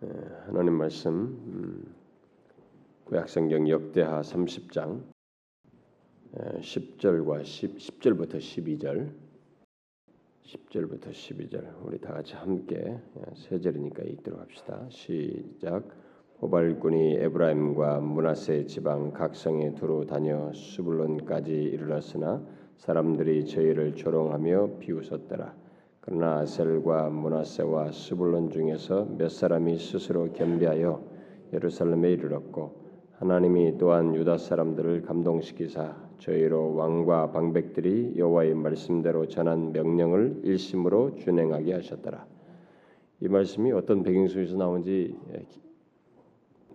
하나님 말씀 음, 구약성경 역대하 30장 10절과 10, 10 절부터 12절 10절부터 12절 우리 다 같이 함께 세 절이니까 읽도록 합시다. 시작. 호발꾼이 에브라임과 문하세 지방 각 성에 두루 다녀 수불론까지 이르렀으나 사람들이 저희를 조롱하며 비웃었더라. 그러나 아셀과 문하세와 스불론 중에서 몇 사람이 스스로 겸비하여 예루살렘에 이르렀고 하나님이 또한 유다 사람들을 감동시키사 저희로 왕과 방백들이 여호와의 말씀대로 전한 명령을 일심으로 준행하게 하셨더라. 이 말씀이 어떤 배경 속에서 나온지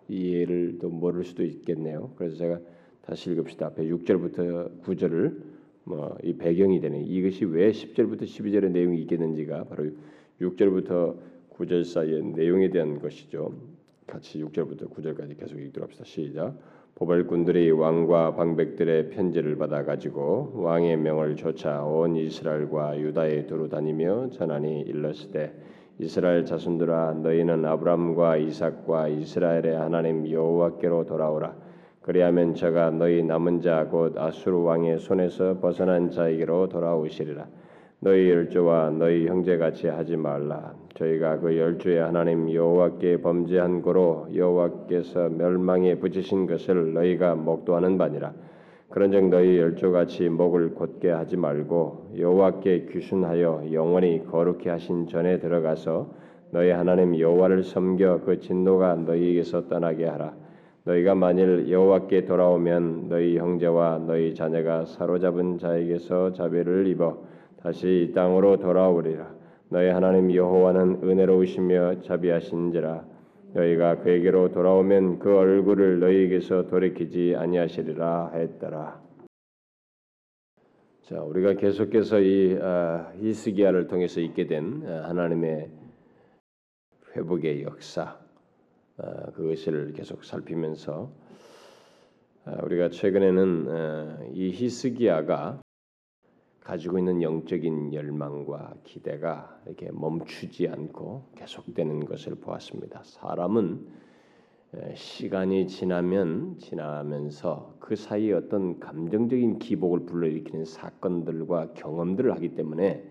이해를 또 모를 수도 있겠네요. 그래서 제가 다시 읽읍시다. 앞에 6절부터 9절을 뭐 이 배경이 되는 이것이 왜 10절부터 12절의 내용이 있겠는지가 바로 6절부터 9절 사이의 내용에 대한 것이죠. 같이 6절부터 9절까지 계속 읽도록 합시다. 시작. 보발꾼들이 왕과 방백들의 편지를 받아 가지고 왕의 명을 조차 온 이스라엘과 유다에 두루 다니며 전하니 일렀으되 이스라엘 자손들아 너희는 아브람과 이삭과 이스라엘의 하나님 여호와께로 돌아오라 그리하면 저가 너희 남은 자 곧 아수르 왕의 손에서 벗어난 자에게로 돌아오시리라. 너희 열조와 너희 형제같이 하지 말라. 저희가 그 열조의 하나님 여호와께 범죄한 고로 여호와께서 멸망에 붙이신 것을 너희가 목도하는 바니라. 그런즉 너희 열조같이 목을 곧게 하지 말고 여호와께 귀순하여 영원히 거룩히 하신 전에 들어가서 너희 하나님 여호와를 섬겨 그 진노가 너희에게서 떠나게 하라. 너희가 만일 여호와께 돌아오면 너희 형제와 너희 자녀가 사로잡은 자에게서 자비를 입어 다시 이 땅으로 돌아오리라. 너희 하나님 여호와는 은혜로우시며 자비하신지라. 너희가 그에게로 돌아오면 그 얼굴을 너희에게서 돌이키지 아니하시리라 했더라. 자, 우리가 계속해서 이 아, 히스기야를 통해서 있게 된 아, 하나님의 회복의 역사, 어, 그것을 계속 살피면서 어, 우리가 최근에는 어, 이 히스기야가 가지고 있는 영적인 열망과 기대가 이렇게 멈추지 않고 계속되는 것을 보았습니다. 사람은 시간이 지나면 지나면서 그 사이에 어떤 감정적인 기복을 불러일으키는 사건들과 경험들을 하기 때문에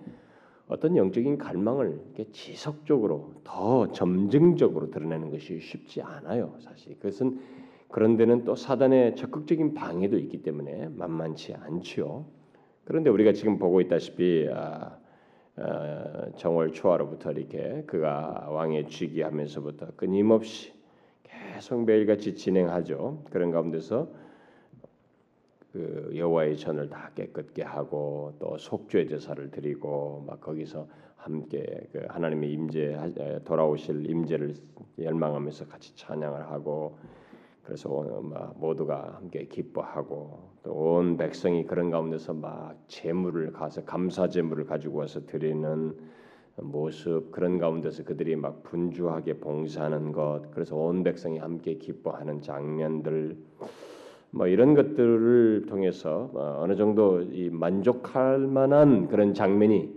어떤 영적인 갈망을 지속적으로 더 점증적으로 드러내는 것이 쉽지 않아요. 사실 그것은 그런 데는 또 사단의 적극적인 방해도 있기 때문에 만만치 않지요. 그런데 우리가 지금 보고 있다시피 아, 아, 정월 초하로부터 이렇게 그가 왕의 즉위하면서부터 끊임없이 계속 매일같이 진행하죠. 그런 가운데서 그 여호와의 전을 다 깨끗게 하고 또 속죄 제사를 드리고 막 거기서 함께 그 하나님의 임재 돌아오실 임재를 열망하면서 같이 찬양을 하고 그래서 막 모두가 함께 기뻐하고 또 온 백성이 그런 가운데서 막 제물을 가서 감사 제물을 가지고 와서 드리는 모습 그런 가운데서 그들이 막 분주하게 봉사하는 것 그래서 온 백성이 함께 기뻐하는 장면들 뭐 이런 것들을 통해서 어, 어느 정도 이 만족할 만한 그런 장면이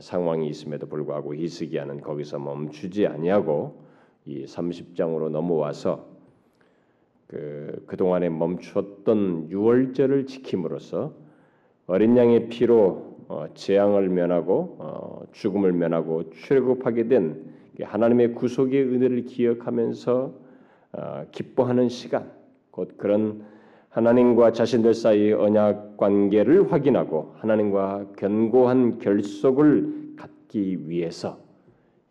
상황이 있음에도 불구하고 히스기야는 거기서 멈추지 아니하고 이 30장으로 넘어와서 그 그동안에 멈췄던 유월절을 지킴으로써 어린 양의 피로 어, 재앙을 면하고 어, 죽음을 면하고 출애굽하게 된 하나님의 구속의 은혜를 기억하면서 기뻐하는 시간 곧 그런 하나님과 자신들 사이의 언약 관계를 확인하고 하나님과 견고한 결속을 갖기 위해서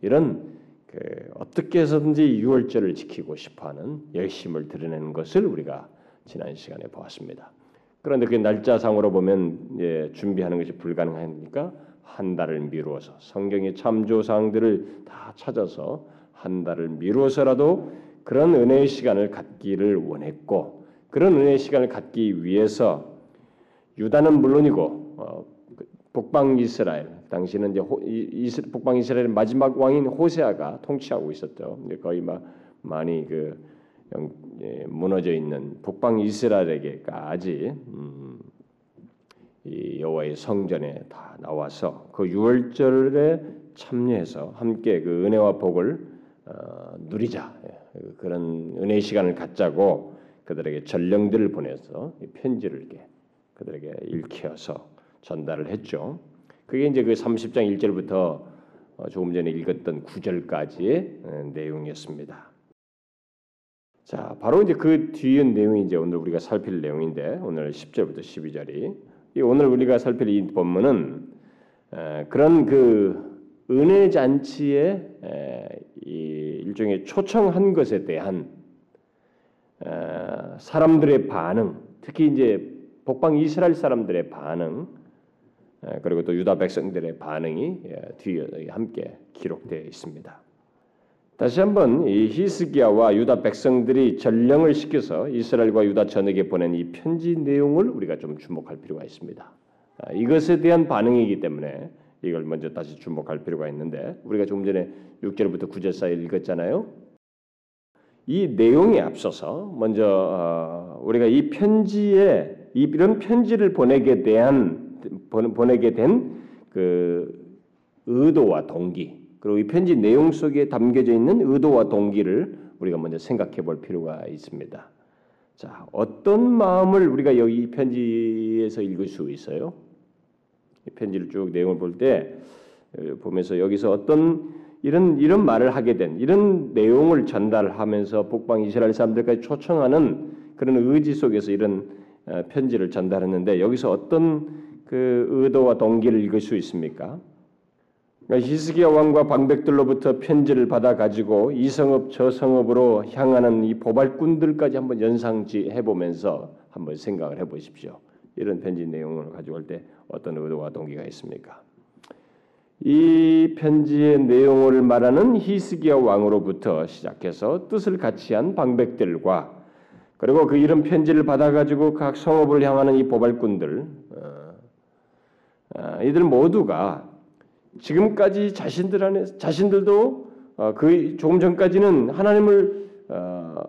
이런 그 어떻게 해서든지 유월절을 지키고 싶어하는 열심을 드러내는 것을 우리가 지난 시간에 보았습니다. 그런데 그 날짜상으로 보면 예, 준비하는 것이 불가능하니까 한 달을 미루어서 성경의 참조 사항들을 다 찾아서 한 달을 미루어서라도 그런 은혜의 시간을 갖기를 원했고 그런 은혜의 시간을 갖기 위해서 유다는 물론이고 어, 북방 이스라엘 당시는 이제 호, 이스, 북방 이스라엘 마지막 왕인 호세아가 통치하고 있었죠. 거의 막 많이 그 예, 무너져 있는 북방 이스라엘에게까지 음, 이 여호와의 성전에 다 나와서 그 유월절에 참여해서 함께 그 은혜와 복을 어, 누리자 예, 그런 은혜의 시간을 갖자고 그들에게 전령들을 보내서 편지를 이렇게 그들에게 읽혀서 전달을 했죠. 그게 이제 그 30장 1절부터 어, 조금 전에 읽었던 9절까지의 내용이었습니다. 자, 바로 이제 그 뒤의 내용이 이제 오늘 우리가 살필 내용인데 오늘 10절부터 12절이 오늘 우리가 살필 이 본문은 그런 그 은혜 잔치의 일종의 초청한 것에 대한 사람들의 반응, 특히 이제 북방 이스라엘 사람들의 반응, 그리고 또 유다 백성들의 반응이 뒤에 함께 기록되어 있습니다. 다시 한번 이 히스기야와 유다 백성들이 전령을 시켜서 이스라엘과 유다 전역에 보낸 이 편지 내용을 우리가 좀 주목할 필요가 있습니다. 아, 이것에 대한 반응이기 때문에 이걸 먼저 다시 주목할 필요가 있는데 우리가 조금 전에 6절부터 9절 사이 읽었잖아요. 이 내용에 앞서서 먼저 어, 우리가 이 편지에 이런 편지를 보내게 대한 보내게 된 그 의도와 동기 그리고 이 편지 내용 속에 담겨져 있는 의도와 동기를 우리가 먼저 생각해 볼 필요가 있습니다. 자, 어떤 마음을 우리가 여기 이 편지에서 읽을 수 있어요? 이 편지를 쭉 내용을 볼때 어, 보면서 여기서 어떤 이런 이런 말을 하게 된 이런 내용을 전달하면서 북방 이스라엘 사람들까지 초청하는 그런 의지 속에서 이런 어, 편지를 전달했는데 여기서 어떤 그 의도와 동기를 읽을 수 있습니까? 그러니까 히스기야 왕과 방백들로부터 편지를 받아 가지고 이 성읍 저 성읍으로 향하는 이 보발꾼들까지 한번 연상해 보면서 한번 생각을 해 보십시오. 이런 편지 내용을 가져올 때 어떤 의도와 동기가 있습니까? 이 편지의 내용을 말하는 히스기야 왕으로부터 시작해서 뜻을 같이 한 방백들과 그리고 그 이런 편지를 받아가지고 각 성읍을 향하는 이 보발꾼들 어, 어, 이들 모두가 지금까지 자신들 안에 자신들도 어, 그 조금 전까지는 하나님을 어,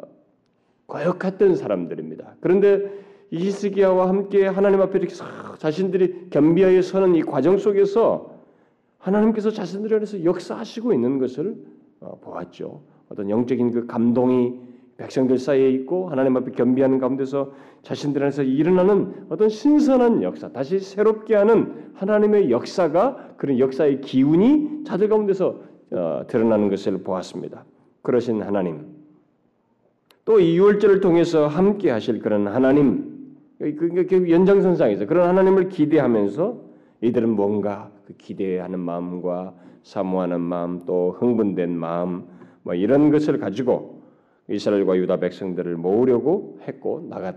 거역했던 사람들입니다. 그런데 이스기야와 함께 하나님 앞에 이렇게 자신들이 겸비하여 서는 이 과정 속에서 하나님께서 자신들 안에서 역사하시고 있는 것을 어, 보았죠. 어떤 영적인 그 감동이 백성들 사이에 있고 하나님 앞에 겸비하는 가운데서 자신들 안에서 일어나는 어떤 신선한 역사, 다시 새롭게 하는 하나님의 역사가 그런 역사의 기운이 자들 가운데서 어, 드러나는 것을 보았습니다. 그러신 하나님, 또이 유월절을 통해서 함께 하실 그런 하나님, 그 연장선상에서 그런 하나님을 기대하면서 이들은 뭔가 그 기대하는 마음과 사모하는 마음, 또 흥분된 마음, 뭐 이런 것을 가지고 이스라엘과 유다 백성들을 모으려고 했고 나가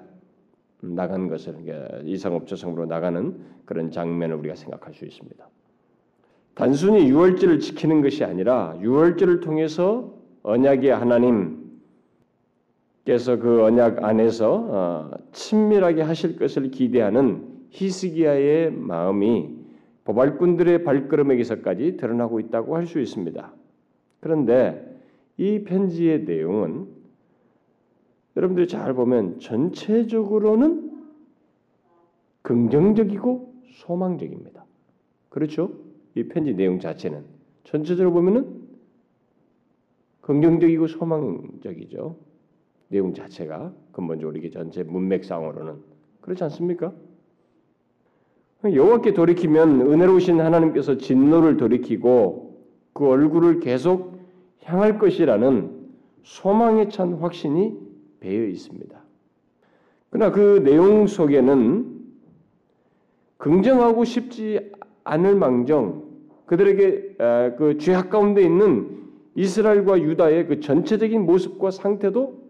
나간 것을 이상업저성으로 나가는 그런 장면을 우리가 생각할 수 있습니다. 단순히 유월절을 지키는 것이 아니라 유월절을 통해서 언약의 하나님께서 그 언약 안에서 어, 친밀하게 하실 것을 기대하는 히스기야의 마음이 보발꾼들의 발걸음에게서까지 드러나고 있다고 할 수 있습니다. 그런데 이 편지의 내용은 여러분들이 잘 보면 전체적으로는 긍정적이고 소망적입니다. 그렇죠? 이 편지 내용 자체는 전체적으로 보면은 긍정적이고 소망적이죠. 내용 자체가 근본적으로 이게 전체 문맥상으로는 그렇지 않습니까? 여호와께 돌이키면 은혜로우신 하나님께서 진노를 돌이키고 그 얼굴을 계속 향할 것이라는 소망에 찬 확신이 배어 있습니다. 그러나 그 내용 속에는 긍정하고 싶지 않을 망정 그들에게 그 죄악 가운데 있는 이스라엘과 유다의 그 전체적인 모습과 상태도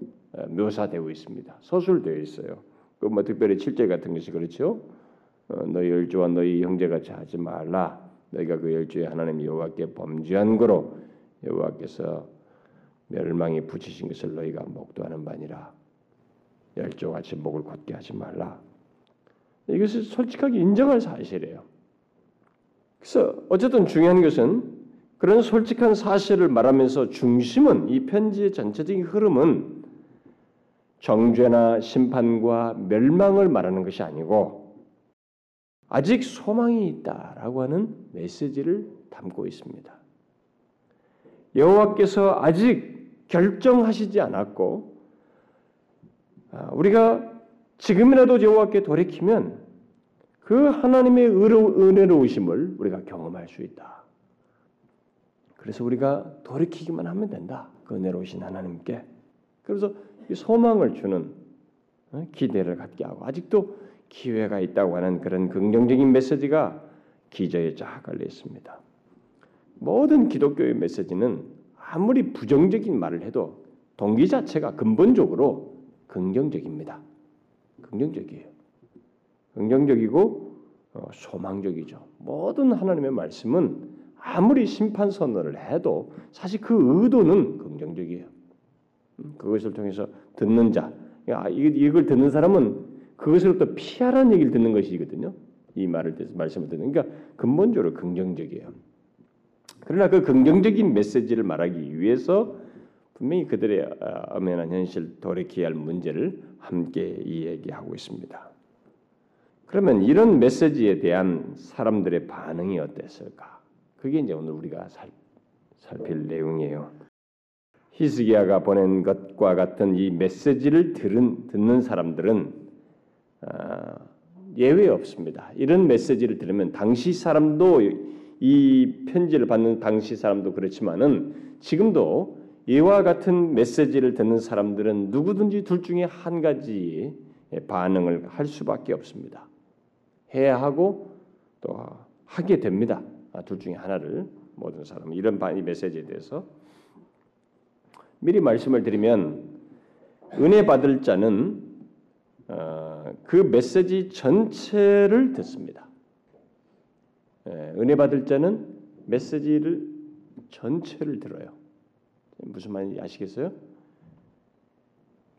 묘사되고 있습니다. 서술되어 있어요. 그뭐 특별히 7절 같은 것이 그렇죠. 어, 너희 열조와 너희 형제같이 하지 말라. 너희가 그 열조의 하나님 여호와께 범죄한 거로 여호와께서 멸망에 붙이신 것을 너희가 목도하는 바니라. 열조같이 목을 곧게 하지 말라. 이것을 솔직하게 인정할 사실이에요. 그래서 어쨌든 중요한 것은 그런 솔직한 사실을 말하면서 중심은 이 편지의 전체적인 흐름은 정죄나 심판과 멸망을 말하는 것이 아니고 아직 소망이 있다라고 하는 메시지를 담고 있습니다. 여호와께서 아직 결정하시지 않았고 아, 우리가 지금이라도 여호와께 돌이키면 그 하나님의 은혜로우심을 우리가 경험할 수 있다. 그래서 우리가 돌이키기만 하면 된다. 그 은혜로우신 하나님께. 그래서 이 소망을 주는 어, 기대를 갖게 하고 아직도 기회가 있다고 하는 그런 긍정적인 메시지가 기저에 쫙 걸려 있습니다. 모든 기독교의 메시지는 아무리 부정적인 말을 해도 동기 자체가 근본적으로 긍정적입니다. 긍정적이에요. 긍정적이고 어, 소망적이죠. 모든 하나님의 말씀은 아무리 심판 선언을 해도 사실 그 의도는 긍정적이에요. 음, 그것을 통해서 듣는 자, 이걸 듣는 사람은 그것으로부터 피하라는 얘기를 듣는 것이거든요. 이 말을 말씀을 듣는. 그러니까 근본적으로 긍정적이에요. 그러나 그 긍정적인 메시지를 말하기 위해서 분명히 그들의 아, 엄연한 현실 돌이켜야 할 문제를 함께 이야기하고 있습니다. 그러면 이런 메시지에 대한 사람들의 반응이 어땠을까? 그게 이제 오늘 우리가 살, 살필 내용이에요. 히스기야가 보낸 것과 같은 이 메시지를 들은 듣는 사람들은 아, 예외 없습니다. 이런 메시지를 들으면 당시 사람도 이 편지를 받는 당시 사람도 그렇지만은 지금도 이와 같은 메시지를 듣는 사람들은 누구든지 둘 중에 한 가지 반응을 할 수밖에 없습니다. 해야 하고 또 하게 됩니다. 아, 둘 중에 하나를 모든 사람 이런 이 메시지에 대해서 미리 말씀을 드리면 은혜 받을 자는 어, 그 메시지 전체를 듣습니다. 예, 은혜 받을 자는 메시지를 전체를 들어요. 무슨 말인지 아시겠어요?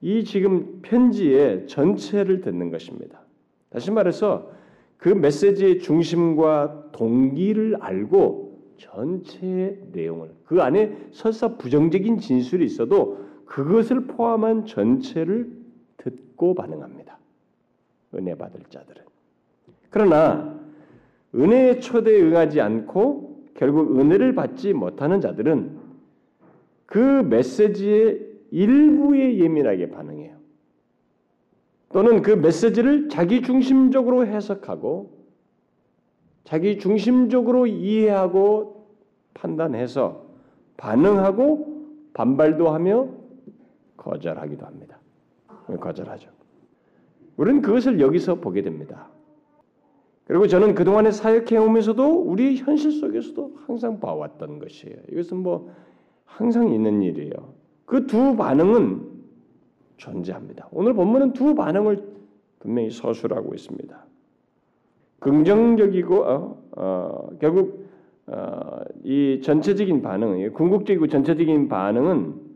이 지금 편지의 전체를 듣는 것입니다. 다시 말해서 그 메시지의 중심과 동기를 알고 전체 내용을 그 안에 설사 부정적인 진술이 있어도 그것을 포함한 전체를 듣고 반응합니다. 은혜 받을 자들은. 그러나 은혜의 초대에 응하지 않고 결국 은혜를 받지 못하는 자들은 그 메시지의 일부에 예민하게 반응해요. 또는 그 메시지를 자기 중심적으로 해석하고 자기 중심적으로 이해하고 판단해서 반응하고 반발도 하며 거절하기도 합니다. 거절하죠. 우리는 그것을 여기서 보게 됩니다. 그리고 저는 그동안에 사역해 오면서도 우리 현실 속에서도 항상 봐왔던 것이에요. 이것은 뭐 항상 있는 일이에요. 그 두 반응은 존재합니다. 오늘 본문은 두 반응을 분명히 서술하고 있습니다. 긍정적이고 어, 어, 결국 어, 이 전체적인 반응, 궁극적이고 전체적인 반응은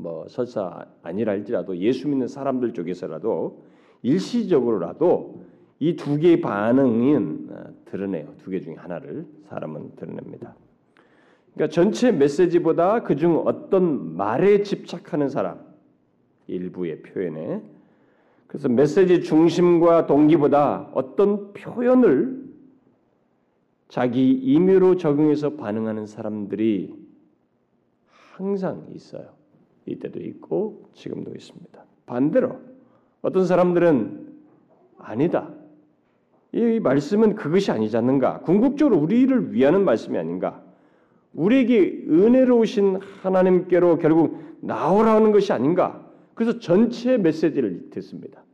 뭐 설사 아니라 할지라도 예수 믿는 사람들 쪽에서라도 일시적으로라도 이 두 개의 반응은 어, 드러내요. 두 개 중에 하나를 사람은 드러냅니다. 그러니까 전체 메시지보다 그중 어떤 말에 집착하는 사람 일부의 표현에 그래서 메시지 중심과 동기보다 어떤 표현을 자기 임의로 적용해서 반응하는 사람들이 항상 있어요. 이때도 있고 지금도 있습니다. 반대로 어떤 사람들은 아니다. 이 말씀은 그것이 아니지 않는가? 궁극적으로 우리를 위하는 말씀이 아닌가? 우리에게 은혜로우신 하나님께로 결국 나오라는 것이 아닌가? 그래서 전체 메시지를 듣습니다.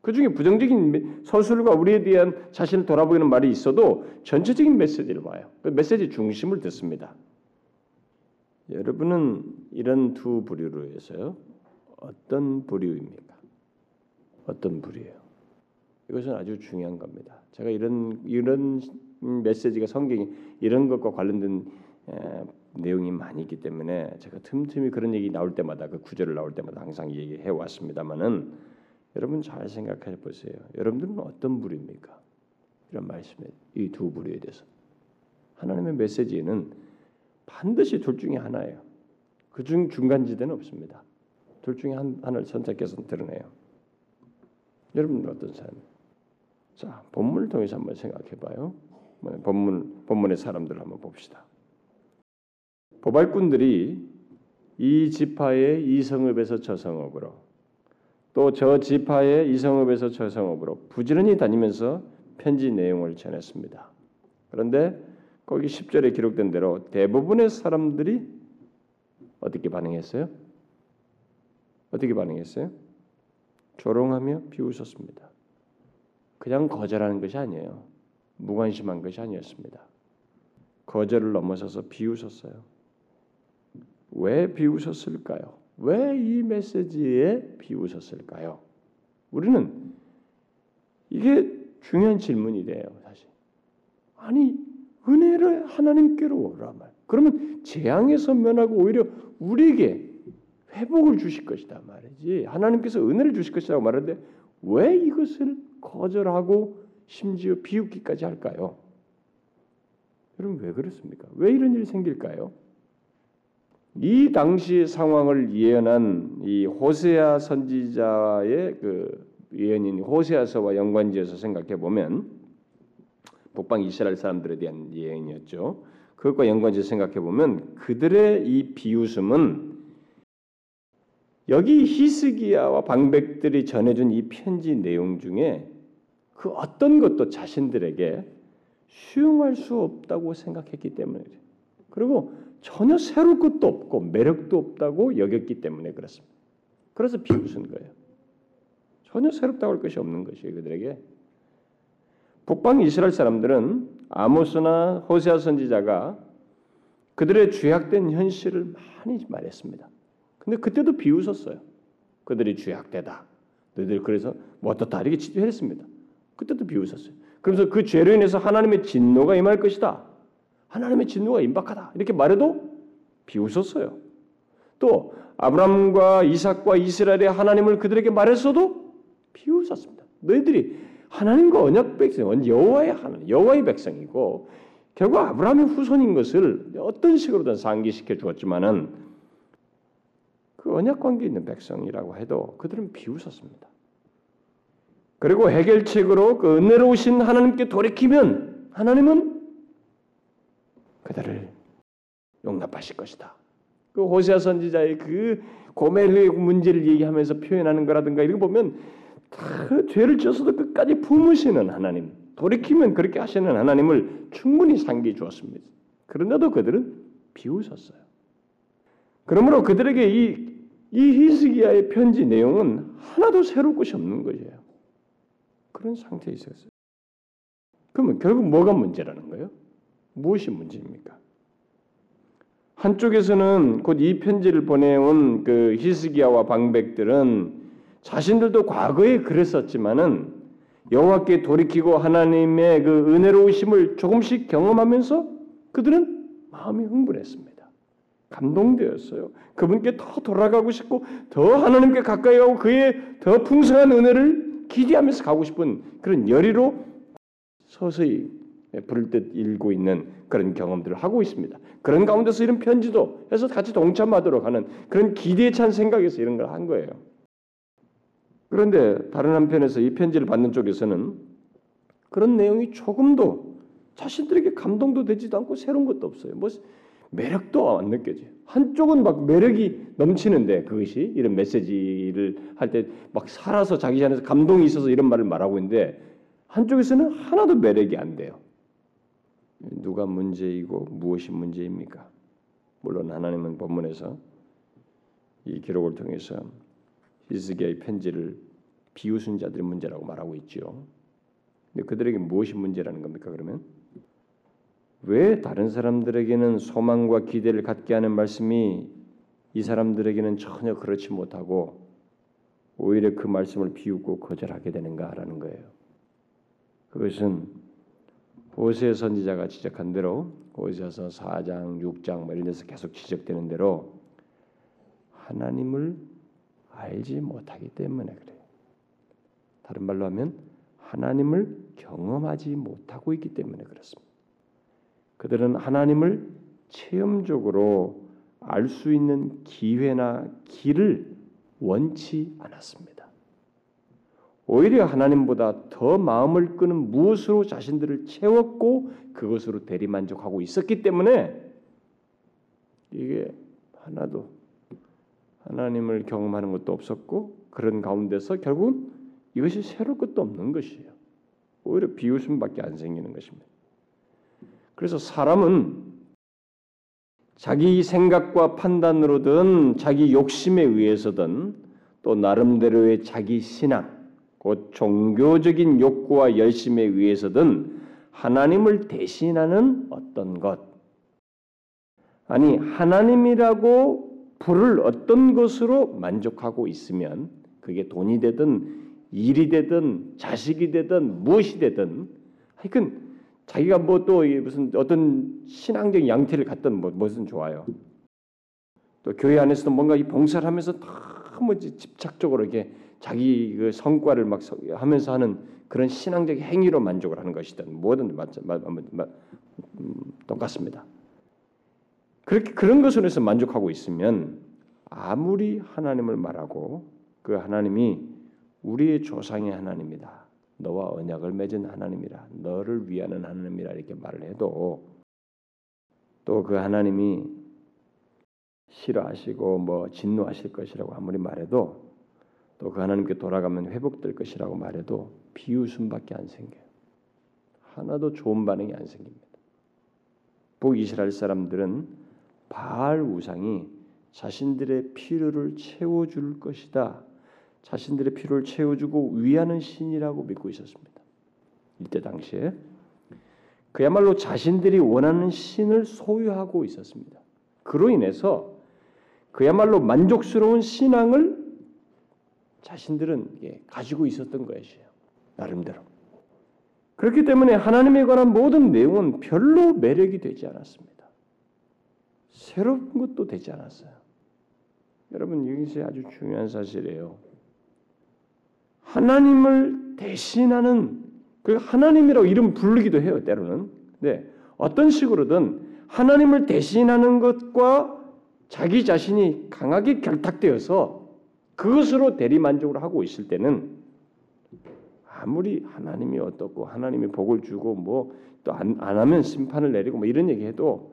그 중에 부정적인 서술과 우리에 대한 자신을 돌아보이는 말이 있어도 전체적인 메시지를 봐요. 그 메시지 중심을 듣습니다. 여러분은 이런 두 부류로 해서요. 어떤 부류입니까? 어떤 부류예요? 이것은 아주 중요한 겁니다. 제가 이런 이런 메시지가 성경이 이런 것과 관련된 에, 내용이 많이 있기 때문에 제가 틈틈이 그런 얘기 나올 때마다 그 구절을 나올 때마다 항상 얘기해 왔습니다만은 여러분 잘 생각해 보세요. 여러분들은 어떤 부류입니까? 이런 말씀에 이 두 부류에 대해서 하나님의 메시지는 반드시 둘 중에 하나예요. 그중 중간 지대는 없습니다. 둘 중에 한, 하나를 선택해서 드러내요. 여러분은 어떤 사람? 자, 본문을 통해서 한번 생각해 봐요. 본문 본문의 사람들 한번 봅시다. 보발꾼들이 이 지파의 이 성읍에서 저 성읍으로 또 저 지파의 이 성읍에서 저 성읍으로 부지런히 다니면서 편지 내용을 전했습니다. 그런데 거기 10절에 기록된 대로 대부분의 사람들이 어떻게 반응했어요? 어떻게 반응했어요? 조롱하며 비웃었습니다. 그냥 거절하는 것이 아니에요. 무관심한 것이 아니었습니다. 거절을 넘어서서 비웃었어요. 왜 비웃었을까요? 왜 이 메시지에 비웃었을까요? 우리는 이게 중요한 질문이 돼요, 사실. 아니, 은혜를 하나님께로 오라 말. 그러면 재앙에서 면하고 오히려 우리에게 회복을 주실 것이다 말이지. 하나님께서 은혜를 주실 것이라고 말하는데 왜 이것을 거절하고 심지어 비웃기까지 할까요? 여러분 왜 그렇습니까? 왜 이런 일이 생길까요? 이 당시의 상황을 예언한 이 호세아 선지자의 그 예언인 호세아서와 연관지어서 생각해 보면 북방 이스라엘 사람들에 대한 예언이었죠. 그것과 연관지어 생각해 보면 그들의 이 비웃음은 여기 히스기야와 방백들이 전해준 이 편지 내용 중에 그 어떤 것도 자신들에게 수용할 수 없다고 생각했기 때문에 그리고 전혀 새로울 것도 없고 매력도 없다고 여겼기 때문에 그렇습니다. 그래서 비웃은 거예요. 전혀 새롭다고 할 것이 없는 것이에요 그들에게. 북방 이스라엘 사람들은 아모스나 호세아 선지자가 그들의 죄악된 현실을 많이 말했습니다. 근데 그때도 비웃었어요. 그들이 죄악되다. 너희들 그래서 뭐 어떻다 이렇게 지도했습니다. 그때도 비웃었어요. 그래서 그 죄로 인해서 하나님의 진노가 임할 것이다. 하나님의 진노가 임박하다. 이렇게 말해도 비웃었어요. 또 아브라함과 이삭과 이스라엘의 하나님을 그들에게 말했어도 비웃었습니다. 너희들이 하나님과 언약 백성, 여호와의 하나님, 여호와의 백성이고 결국 아브라함의 후손인 것을 어떤 식으로든 상기시켜 주었지만은 그 언약 관계 있는 백성이라고 해도 그들은 비웃었습니다. 그리고 해결책으로 그 은혜로우신 하나님께 돌이키면 하나님은 그들을 용납하실 것이다. 그 호세아 선지자의 그 고멜의 문제를 얘기하면서 표현하는 거라든가 이런 거 보면 다 죄를 져서도 끝까지 품으시는 하나님, 돌이키면 그렇게 하시는 하나님을 충분히 상기해 주었습니다. 그런데도 그들은 비웃었어요. 그러므로 그들에게 이, 이 히스기야의 편지 내용은 하나도 새로울 것이 없는 거예요. 그런 상태에 있었어요. 그러면 결국 뭐가 문제라는 거예요? 무엇이 문제입니까? 한쪽에서는 곧 이 편지를 보내온 그 히스기야와 방백들은 자신들도 과거에 그랬었지만은 여호와께 돌이키고 하나님의 그 은혜로우심을 조금씩 경험하면서 그들은 마음이 흥분했습니다. 감동되었어요. 그분께 더 돌아가고 싶고 더 하나님께 가까이 가고 그의 더 풍성한 은혜를 기대하면서 가고 싶은 그런 열의로 서서히 부를 듯 읽고 있는 그런 경험들을 하고 있습니다. 그런 가운데서 이런 편지도 해서 같이 동참하도록 하는 그런 기대에 찬 생각에서 이런 걸 한 거예요. 그런데 다른 한편에서 이 편지를 받는 쪽에서는 그런 내용이 조금도 자신들에게 감동도 되지도 않고 새로운 것도 없어요. 뭐 매력도 안 느껴져요. 한쪽은 막 매력이 넘치는데 그것이 이런 메시지를 할 때 막 살아서 자기 안에서 감동이 있어서 이런 말을 말하고 있는데 한쪽에서는 하나도 매력이 안 돼요. 누가 문제이고 무엇이 문제입니까? 물론 하나님은 본문에서 이 기록을 통해서 히스기야의 편지를 비웃은 자들의 문제라고 말하고 있죠. 근데 그들에게 무엇이 문제라는 겁니까? 그러면 왜 다른 사람들에게는 소망과 기대를 갖게 하는 말씀이 이 사람들에게는 전혀 그렇지 못하고 오히려 그 말씀을 비웃고 거절하게 되는가라는 거예요. 그것은 호세 선지자가 지적한 대로 호세서 4장, 6장 뭐 이런 데서 계속 지적되는 대로 하나님을 알지 못하기 때문에 그래요. 다른 말로 하면 하나님을 경험하지 못하고 있기 때문에 그렇습니다. 그들은 하나님을 체험적으로 알 수 있는 기회나 길을 원치 않았습니다. 오히려 하나님보다 더 마음을 끄는 무엇으로 자신들을 채웠고 그것으로 대리만족하고 있었기 때문에 이게 하나도 하나님을 경험하는 것도 없었고 그런 가운데서 결국은 이것이 새로울 것도 없는 것이에요. 오히려 비웃음밖에 안 생기는 것입니다. 그래서 사람은 자기 생각과 판단으로든 자기 욕심에 의해서든 또 나름대로의 자기 신앙, 곧 종교적인 욕구와 열심에 의해서든 하나님을 대신하는 어떤 것, 아니 하나님이라고 부를 어떤 것으로 만족하고 있으면 그게 돈이 되든 일이 되든 자식이 되든 무엇이 되든 하여튼 자기가 뭐 또 무슨 어떤 신앙적 양태를 갖든 뭐 무슨 좋아요. 또 교회 안에서도 뭔가 이 봉사를 하면서 너무 집착적으로 이렇게 자기 그 성과를 막 하면서 하는 그런 신앙적 행위로 만족을 하는 것이든 뭐든 맞, 맞, 맞, 음, 똑같습니다. 그렇게 그런 것으로 해서 만족하고 있으면 아무리 하나님을 말하고 그 하나님이 우리의 조상의 하나님이다. 너와 언약을 맺은 하나님이라. 너를 위하는 하나님이라 이렇게 말을 해도 또 그 하나님이 싫어하시고 뭐 진노하실 것이라고 아무리 말해도 또 그 하나님께 돌아가면 회복될 것이라고 말해도 비웃음밖에 안 생겨요. 하나도 좋은 반응이 안 생깁니다. 북이스라엘 사람들은 바알 우상이 자신들의 필요를 채워줄 것이다. 자신들의 필요를 채워주고 위하는 신이라고 믿고 있었습니다. 이때 당시에 그야말로 자신들이 원하는 신을 소유하고 있었습니다. 그로 인해서 그야말로 만족스러운 신앙을 자신들은 가지고 있었던 것이에요. 나름대로. 그렇기 때문에 하나님에 관한 모든 내용은 별로 매력이 되지 않았습니다. 새로운 것도 되지 않았어요. 여러분 이것이 아주 중요한 사실이에요. 하나님을 대신하는 그 하나님이라고 이름 부르기도 해요 때로는. 네, 어떤 식으로든 하나님을 대신하는 것과 자기 자신이 강하게 결탁되어서 그것으로 대리 만족을 하고 있을 때는 아무리 하나님이 어떻고 하나님이 복을 주고 뭐 또 안 안 하면 심판을 내리고 뭐 이런 얘기해도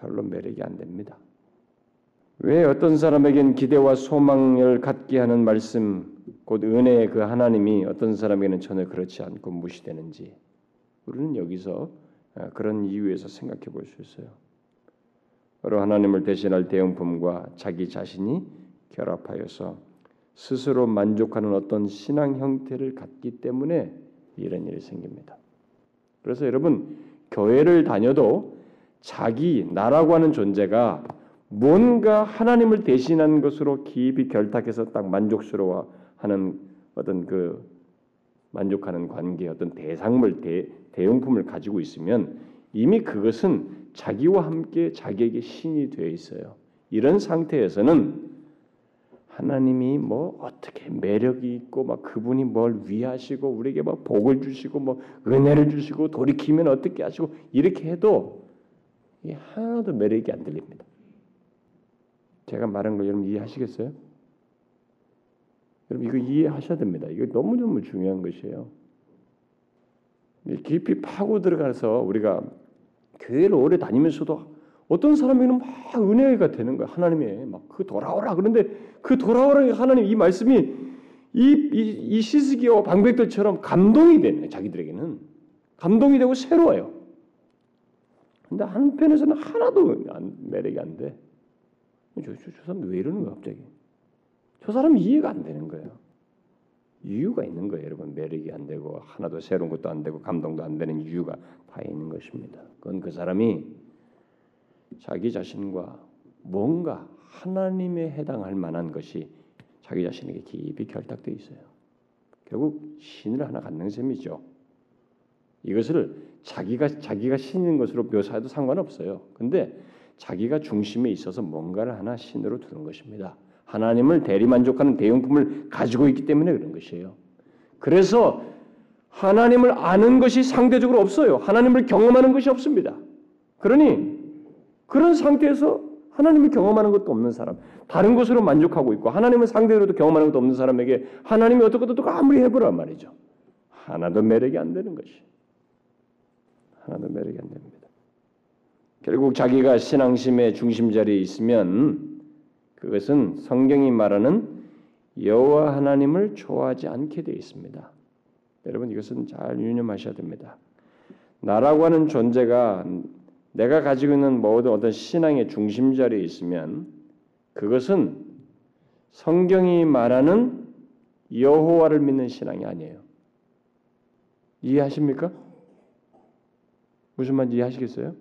별로 매력이 안 됩니다. 왜 어떤 사람에겐 기대와 소망을 갖게 하는 말씀, 곧 은혜의 그 하나님이 어떤 사람에게는 전혀 그렇지 않고 무시되는지 우리는 여기서 아, 그런 이유에서 생각해 볼 수 있어요. 바로 하나님을 대신할 대형품과 자기 자신이 결합하여서 스스로 만족하는 어떤 신앙 형태를 갖기 때문에 이런 일이 생깁니다. 그래서 여러분 교회를 다녀도 자기 나라고 하는 존재가 뭔가 하나님을 대신하는 것으로 깊이 결탁해서 딱 만족스러워하는 어떤 그 만족하는 관계, 어떤 대상물, 대, 대용품을 가지고 있으면 이미 그것은 자기와 함께 자기에게 신이 되어 있어요. 이런 상태에서는 하나님이 뭐 어떻게 매력이 있고 막 그분이 뭘 위하시고 우리에게 막 복을 주시고 뭐 은혜를 주시고 돌이키면 어떻게 하시고 이렇게 해도 이 하나도 매력이 안 들립니다. 제가 말한 거 여러분 이해하시겠어요? 여러분 이거 이해하셔야 됩니다. 이거 너무 너무 중요한 것이에요. 깊이 파고 들어가서 우리가 교회를 오래 다니면서도 어떤 사람에게는 막 은혜가 되는 거야 하나님의 막 그 돌아오라 그런데 그 돌아오라 하나님 이 말씀이 이, 이, 이 시스기와 방백들처럼 감동이 되네 자기들에게는 감동이 되고 새로워요. 근데 한편에서는 하나도 안, 매력이 안 돼. 저, 저, 저 사람 왜 이러는 거야 갑자기? 저 사람 이해가 안 되는 거예요. 이유가 있는 거예요, 여러분. 매력이 안 되고 하나도 새로운 것도 안 되고 감동도 안 되는 이유가 다 있는 것입니다. 그건 그 사람이 자기 자신과 뭔가 하나님에 해당할 만한 것이 자기 자신에게 깊이 결탁되어 있어요. 결국 신을 하나 갖는 셈이죠. 이것을 자기가 자기가 신인 것으로 묘사해도 상관없어요. 근데 자기가 중심에 있어서 뭔가를 하나 신으로 두는 것입니다. 하나님을 대리만족하는 대용품을 가지고 있기 때문에 그런 것이에요. 그래서 하나님을 아는 것이 상대적으로 없어요. 하나님을 경험하는 것이 없습니다. 그러니 그런 상태에서 하나님을 경험하는 것도 없는 사람, 다른 것으로 만족하고 있고 하나님을 상대로도 경험하는 것도 없는 사람에게 하나님이 어떻게 어떻게 아무리 해보란 말이죠. 하나도 매력이 안 되는 것이. 하나도 매력이 안 됩니다. 결국 자기가 신앙심의 중심 자리에 있으면 그것은 성경이 말하는 여호와 하나님을 좋아하지 않게 되어 있습니다. 여러분 이것은 잘 유념하셔야 됩니다. 나라고 하는 존재가 내가 가지고 있는 모든 어떤 신앙의 중심 자리에 있으면 그것은 성경이 말하는 여호와를 믿는 신앙이 아니에요. 이해하십니까? 무슨 말인지 이해하시겠어요?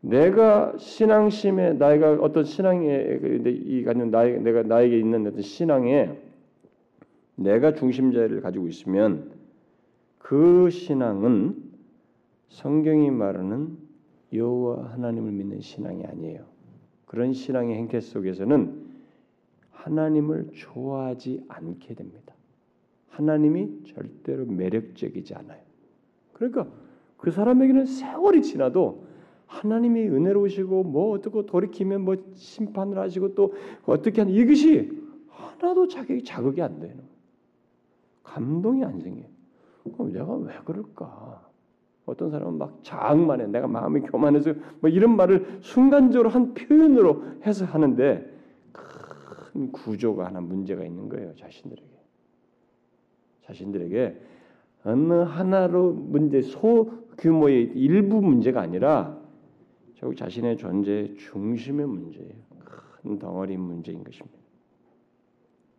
내가 신앙심에 나이가 어떤 신앙에 이 가진 나에 내가 나에게 있는 어떤 신앙에 내가 중심자를 가지고 있으면 그 신앙은 성경이 말하는 여호와 하나님을 믿는 신앙이 아니에요. 그런 신앙의 행태 속에서는 하나님을 좋아하지 않게 됩니다. 하나님이 절대로 매력적이지 않아요. 그러니까 그 사람에게는 세월이 지나도 하나님이 은혜로우시고 뭐 어떻고 돌이키면 뭐 심판을 하시고 또 어떻게 하는 이것이 하나도 자기 자극이 안 되는 감동이 안 생겨요. 그럼 내가 왜 그럴까? 어떤 사람은 막 자학만 해 내가 마음이 교만해서 뭐 이런 말을 순간적으로 한 표현으로 해서 하는데 큰 구조가 하나 문제가 있는 거예요 자신들에게 자신들에게 어느 하나로 문제 소 규모의 일부 문제가 아니라 결국 자신의 존재의 중심의 문제예요. 큰 덩어리 문제인 것입니다.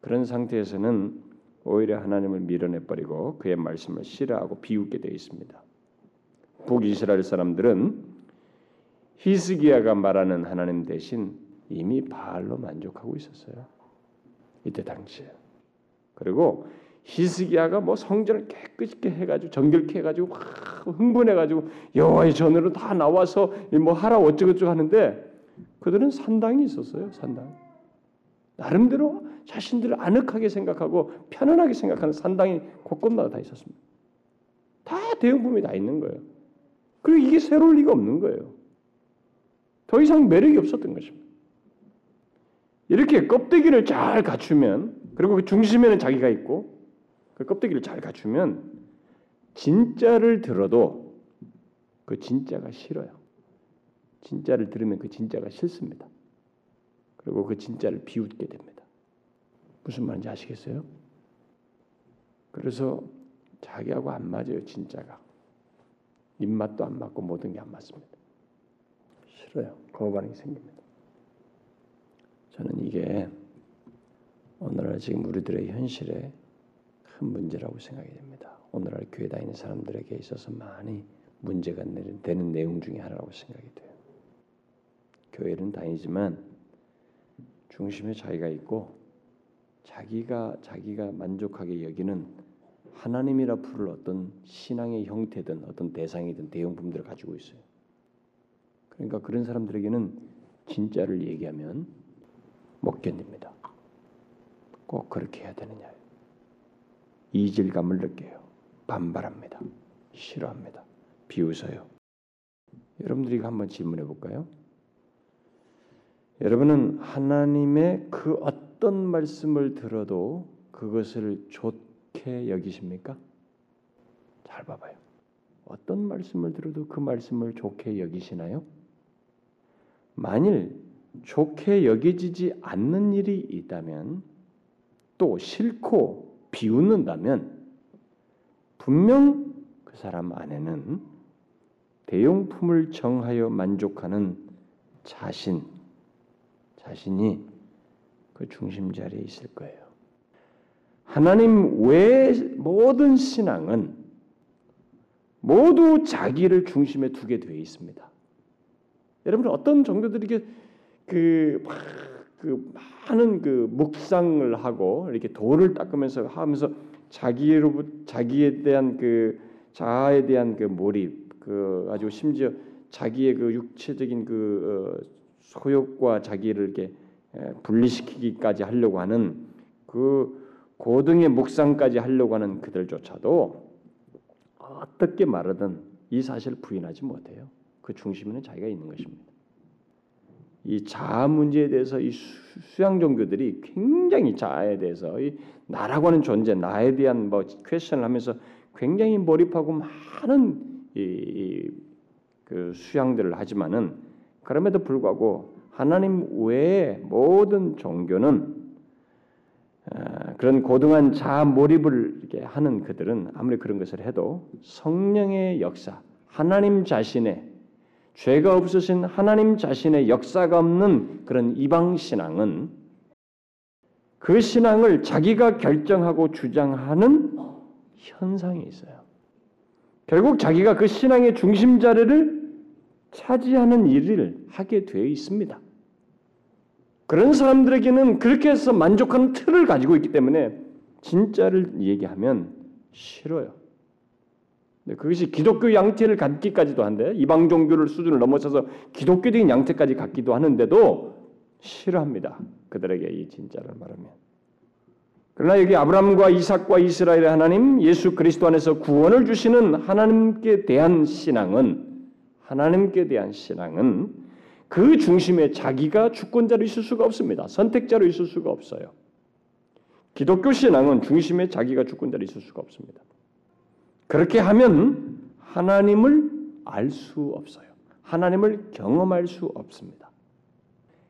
그런 상태에서는 오히려 하나님을 밀어내 버리고 그의 말씀을 싫어하고 비웃게 되어 있습니다. 북이스라엘 사람들은 히스기야가 말하는 하나님 대신 이미 바알로 만족하고 있었어요. 이때 당시에. 그리고 히스기야가 뭐 성전을 깨끗이 해가지고 정결케 해가지고 막 흥분해가지고 여호와의 전으로 다 나와서 뭐 하라 어쩌고저쩌고 하는데 그들은 산당이 있었어요. 산당. 나름대로 자신들을 아늑하게 생각하고 편안하게 생각하는 산당이 곳곳마다 다 있었습니다. 다 대형품이 다 있는 거예요. 그리고 이게 새로울 리가 없는 거예요. 더 이상 매력이 없었던 것입니다. 이렇게 껍데기를 잘 갖추면 그리고 그 중심에는 자기가 있고 그 껍데기를 잘 갖추면 진짜를 들어도 그 진짜가 싫어요. 진짜를 들으면 그 진짜가 싫습니다. 그리고 그 진짜를 비웃게 됩니다. 무슨 말인지 아시겠어요? 그래서 자기하고 안 맞아요, 진짜가. 입맛도 안 맞고 모든 게 안 맞습니다. 싫어요. 거부반응이 생깁니다. 저는 이게 오늘날 지금 우리들의 현실에 큰 문제라고 생각이 됩니다. 오늘날 교회 다니는 사람들에게 있어서 많이 문제가 되는 내용 중에 하나라고 생각이 돼요. 교회는 다니지만 중심에 자기가 있고 자기가 자기가 만족하게 여기는 하나님이라 부를 어떤 신앙의 형태든 어떤 대상이든 대용품들을 가지고 있어요. 그러니까 그런 사람들에게는 진짜를 얘기하면 못 견딥니다. 꼭 그렇게 해야 되느냐. 이질감을 느껴요. 반발합니다. 싫어합니다. 비웃어요. 여러분들이 한번 질문해 볼까요? 여러분은 하나님의 그 어떤 말씀을 들어도 그것을 좋게 여기십니까? 잘 봐봐요. 어떤 말씀을 들어도 그 말씀을 좋게 여기시나요? 만일 좋게 여겨지지 않는 일이 있다면 또 싫고 비웃는다면 분명 그 사람 안에는 대용품을 정하여 만족하는 자신, 자신이 그 중심 자리에 있을 거예요. 하나님 외 모든 신앙은 모두 자기를 중심에 두게 되어 있습니다. 여러분 어떤 종교들이 그, 그 많은 그 묵상을 하고 이렇게 돌을 닦으면서 하면서 자기로 자기에 대한 그 자아에 대한 그 몰입, 그 아주 심지어 자기의 그 육체적인 그 어, 소욕과 자기를 이렇게 분리시키기까지 하려고 하는 그 고등의 묵상까지 하려고 하는 그들조차도 어떻게 말하든 이 사실을 부인하지 못해요. 그 중심에는 자기가 있는 것입니다. 이 자아 문제에 대해서 이 수양 종교들이 굉장히 자아에 대해서 이 나라고 하는 존재, 나에 대한 뭐 퀘션을 하면서 굉장히 몰입하고 많은 이, 그 수양들을 하지만은 그럼에도 불구하고 하나님 외의 모든 종교는 어, 그런 고등한 자아 몰입을 하는 그들은 아무리 그런 것을 해도 성령의 역사, 하나님 자신의 죄가 없으신 하나님 자신의 역사가 없는 그런 이방 신앙은 그 신앙을 자기가 결정하고 주장하는 현상이 있어요. 결국 자기가 그 신앙의 중심 자리를 차지하는 일을 하게 되어 있습니다. 그런 사람들에게는 그렇게 해서 만족하는 틀을 가지고 있기 때문에 진짜를 얘기하면 싫어요. 그것이 기독교 양태를 갖기까지도 한데 이방 종교를 수준을 넘어서서 기독교적인 양태까지 갖기도 하는데도 싫어합니다. 그들에게 이 진짜를 말하면. 그러나 여기 아브라함과 이삭과 이스라엘의 하나님 예수 그리스도 안에서 구원을 주시는 하나님께 대한 신앙은 하나님께 대한 신앙은 그 중심에 자기가 주권자로 있을 수가 없습니다. 선택자로 있을 수가 없어요. 기독교 신앙은 중심에 자기가 주권자로 있을 수가 없습니다. 그렇게 하면 하나님을 알 수 없어요. 하나님을 경험할 수 없습니다.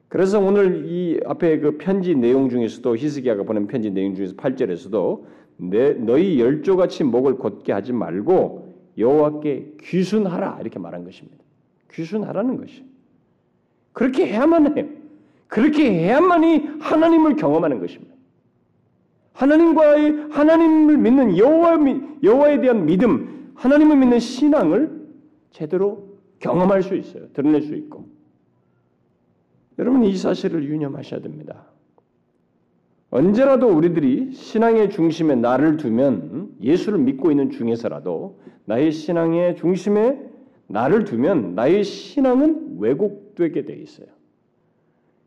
그래서 오늘 이 앞에 그 편지 내용 중에서도 히스기야가 보낸 편지 내용 중에서 8절에서도 내 너희 열조같이 목을 곧게 하지 말고 여호와께 귀순하라 이렇게 말한 것입니다. 귀순하라는 것이. 그렇게 해야만 해요. 그렇게 해야만이 하나님을 경험하는 것입니다. 하나님과의 하나님을 믿는 여호와 여호와에 대한 믿음, 하나님을 믿는 신앙을 제대로 경험할 수 있어요. 드러낼 수 있고. 여러분 이 사실을 유념하셔야 됩니다. 언제라도 우리들이 신앙의 중심에 나를 두면 예수를 믿고 있는 중에서라도 나의 신앙의 중심에 나를 두면 나의 신앙은 왜곡되게 돼 있어요.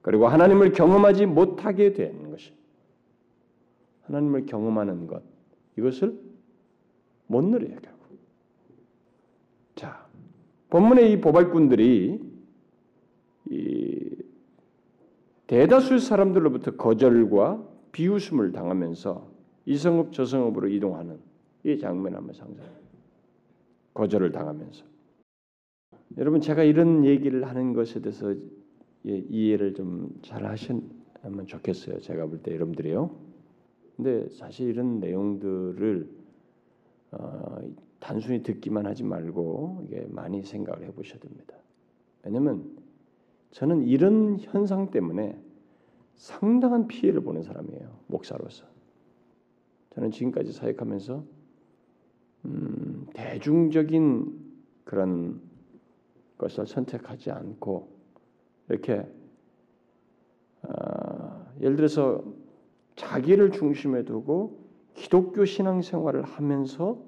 그리고 하나님을 경험하지 못하게 것이 하나님을 경험하는 것 이것을 못 누려요 결국. 자 본문의 이 보발꾼들이 이 대다수 사람들로부터 거절과 비웃음을 당하면서 이성읍 저성읍으로 이동하는 이 장면 한번 상상. 거절을 당하면서 여러분 제가 이런 얘기를 하는 것에 대해서 예, 이해를 좀 잘 하시면 좋겠어요. 제가 볼 때 여러분들이요. 근데 사실 이런 내용들을 어, 단순히 듣기만 하지 말고 이게 많이 생각을 해보셔야 됩니다. 왜냐하면 저는 이런 현상 때문에 상당한 피해를 보는 사람이에요. 목사로서. 저는 지금까지 사역하면서 음, 대중적인 그런 것을 선택하지 않고 이렇게 어, 예를 들어서 자기를 중심에 두고 기독교 신앙생활을 하면서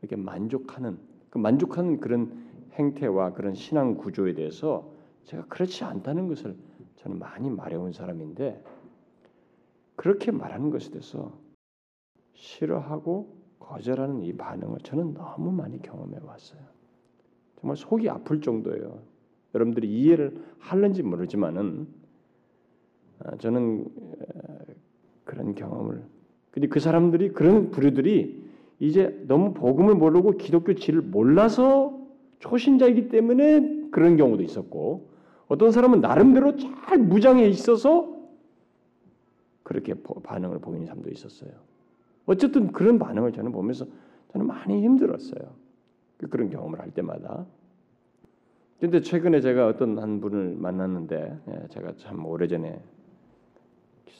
이렇게 만족하는 그 만족하는 그런 행태와 그런 신앙 구조에 대해서 제가 그렇지 않다는 것을 저는 많이 말해온 사람인데 그렇게 말하는 것에 대해서 싫어하고 거절하는 이 반응을 저는 너무 많이 경험해 왔어요. 정말 속이 아플 정도예요. 여러분들이 이해를 할는지 모르지만은 아, 저는 그런 경험을 근데 그 사람들이 그런 부류들이 이제 너무 복음을 모르고 기독교 지를 몰라서 초신자이기 때문에 그런 경우도 있었고 어떤 사람은 나름대로 잘 무장해 있어서 그렇게 반응을 보이는 사람도 있었어요. 어쨌든 그런 반응을 저는 보면서 저는 많이 힘들었어요. 그런 경험을 할 때마다. 근데 최근에 제가 어떤 한 분을 만났는데 예, 제가 참 오래전에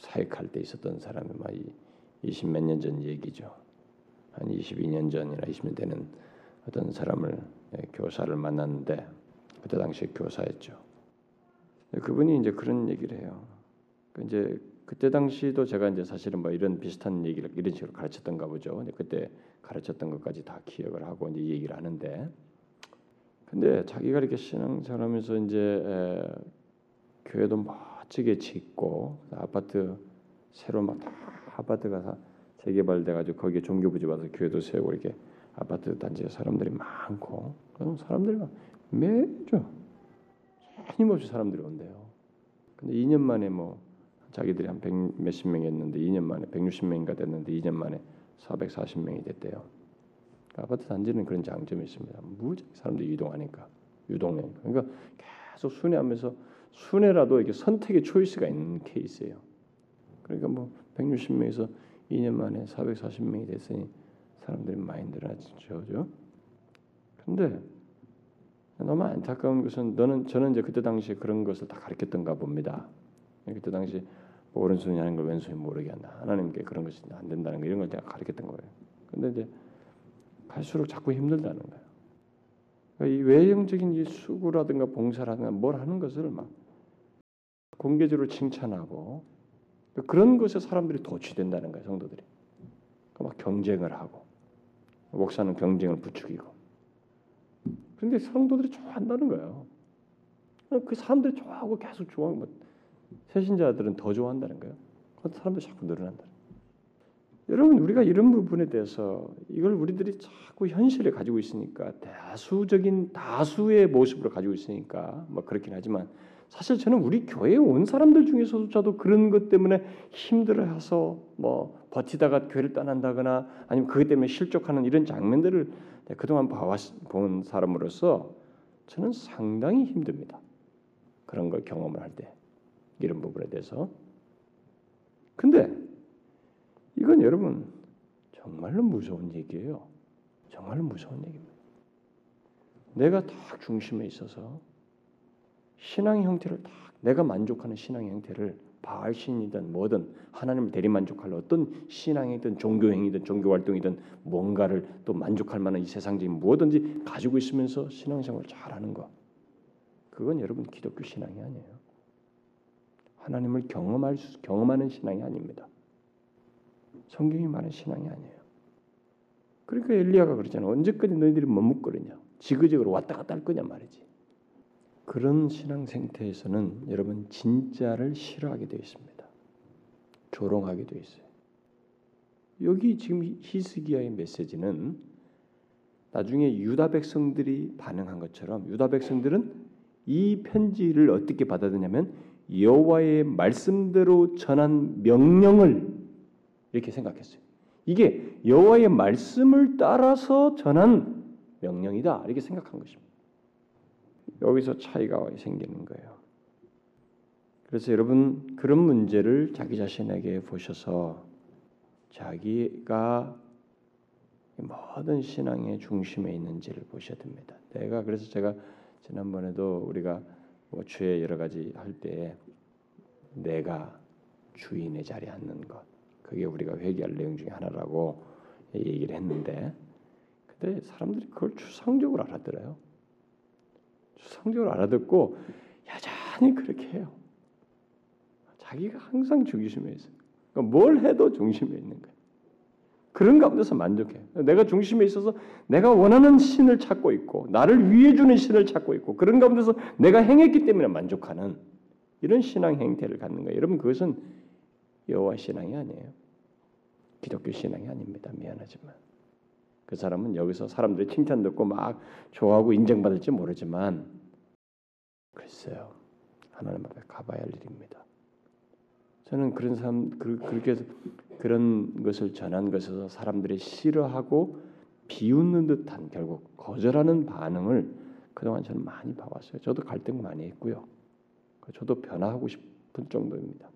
사역할 때 있었던 사람이 막 20몇 년 전 얘기죠. 한 22년 전이나 20년 되는 어떤 사람을 예, 교사를 만났는데 그때 당시에 교사였죠. 그분이 이제 그런 얘기를 해요. 그 이제 그때 당시도 제가 이제 사실은 뭐 이런 비슷한 얘기를 이런 식으로 가르쳤던가 보죠. 근데 그때 가르쳤던 것까지 다 기억을 하고 이제 얘기를 하는데, 근데 자기가 이렇게 신앙생활하면서 이제 에, 교회도 멋지게 짓고 아파트 새로 막 다 아파트가 재개발돼 가지고 거기에 종교부지 와서 교회도 세우고 이렇게 아파트 단지에 사람들이 많고 사람들이 막 매주 끊임없이 사람들이 온대요. 근데 2년 만에 뭐 자기들이 한백 몇십 명이었는데 2년 만에 160명인가 됐는데 2년 만에 440명이 됐대요. 아파트 단지는 그런 장점이 있습니다. 무지 사람들이 이동하니까 유동력. 그러니까 계속 순회하면서 순회라도 이렇게 선택의 초이스가 있는 케이스예요. 그러니까 뭐 160명에서 2년 만에 440명이 됐으니 사람들이 늘어났죠, 그죠? 근데 너무 안타까운 것은 너는 저는 이제 그때 당시에 그런 것을 다 가르쳤던가 봅니다. 그때 당시 뭐 오른손이 하는 걸 왼손이 모르게 한다. 하나님께 그런 것이 안 된다는 거 이런 걸 제가 가르쳤던 거예요. 근데 이제 갈수록 자꾸 힘들다는 거예요. 이 외형적인 이 수고라든가 봉사라든가 뭘 하는 것을 막 공개적으로 칭찬하고 그런 것에 사람들이 도취된다는 거예요, 성도들이. 그러니까 막 경쟁을 하고 목사는 경쟁을 부추기고. 그런데 성도들이 좋아한다는 거예요. 그 사람들이 좋아하고 계속 좋아하고 뭐 세신자들은 더 좋아한다는 거예요. 그 사람들이 자꾸 늘어난다. 여러분 우리가 이런 부분에 대해서 이걸 우리들이 자꾸 현실에 가지고 있으니까 다수적인 다수의 모습으로 가지고 있으니까 뭐 그렇긴 하지만 사실 저는 우리 교회에 온 사람들 중에서조차도 그런 것 때문에 힘들어해서 뭐 버티다가 교회를 떠난다거나 아니면 그것 때문에 실족하는 이런 장면들을 그동안 봐본 사람으로서 저는 상당히 힘듭니다. 그런 걸 경험을 할 때 이런 부분에 대해서. 근데 이건 여러분 정말로 무서운 얘기예요. 정말로 무서운 얘기입니다. 내가 딱 중심에 있어서 신앙의 형태를 딱 내가 만족하는 신앙의 형태를 바알 신이든 뭐든 하나님을 대리 만족할 어떤 신앙이든 종교 행위든 종교 활동이든 뭔가를 또 만족할 만한 이 세상적인 무엇든지 가지고 있으면서 신앙생활을 잘하는 것 그건 여러분 기독교 신앙이 아니에요. 하나님을 경험할 수, 경험하는 신앙이 아닙니다. 성경이 말하는 신앙이 아니에요. 그러니까 엘리야가 그러잖아. 언제까지 너희들이 머뭇거리냐? 지그재그로 왔다 갔다 할 거냐 말이지. 그런 신앙 생태에서는 여러분 진짜를 싫어하게 되어 있습니다. 조롱하게 되어 있어요. 여기 지금 히스기야의 메시지는 나중에 유다 백성들이 반응한 것처럼 유다 백성들은 이 편지를 어떻게 받아들냐면 여호와의 말씀대로 전한 명령을 이렇게 생각했어요. 이게 여호와의 말씀을 따라서 전한 명령이다 이렇게 생각한 것입니다. 여기서 차이가 생기는 거예요. 그래서 여러분 그런 문제를 자기 자신에게 보셔서 자기가 모든 신앙의 중심에 있는지를 보셔야 됩니다. 내가 그래서 제가 지난번에도 우리가 뭐 주의 여러 가지 할 때 내가 주인의 자리에 앉는 것 그게 우리가 회개할 내용 중에 하나라고 얘기를 했는데 근데 사람들이 그걸 추상적으로 알아들어요. 추상적으로 알아듣고 여전히 그렇게 해요. 자기가 항상 중심에 있어요. 그러니까 뭘 해도 중심에 있는 거예요. 그런 가운데서 만족해. 내가 중심에 있어서 내가 원하는 신을 찾고 있고 나를 위해 주는 신을 찾고 있고 그런 가운데서 내가 행했기 때문에 만족하는 이런 신앙 행태를 갖는 거예요. 여러분 그것은 여호와 신앙이 아니에요. 기독교 신앙이 아닙니다. 미안하지만 그 사람은 여기서 사람들의 칭찬 듣고 막 좋아하고 인정받을지 모르지만 글쎄요 하나님 앞에 가봐야 할 일입니다. 저는 그런 사람 그, 그렇게 그런 것을 전한 것에서 사람들이 싫어하고 비웃는 듯한 결국 거절하는 반응을 그동안 저는 많이 봐왔어요. 저도 갈등 많이 했고요. 저도 변화하고 싶은 정도입니다.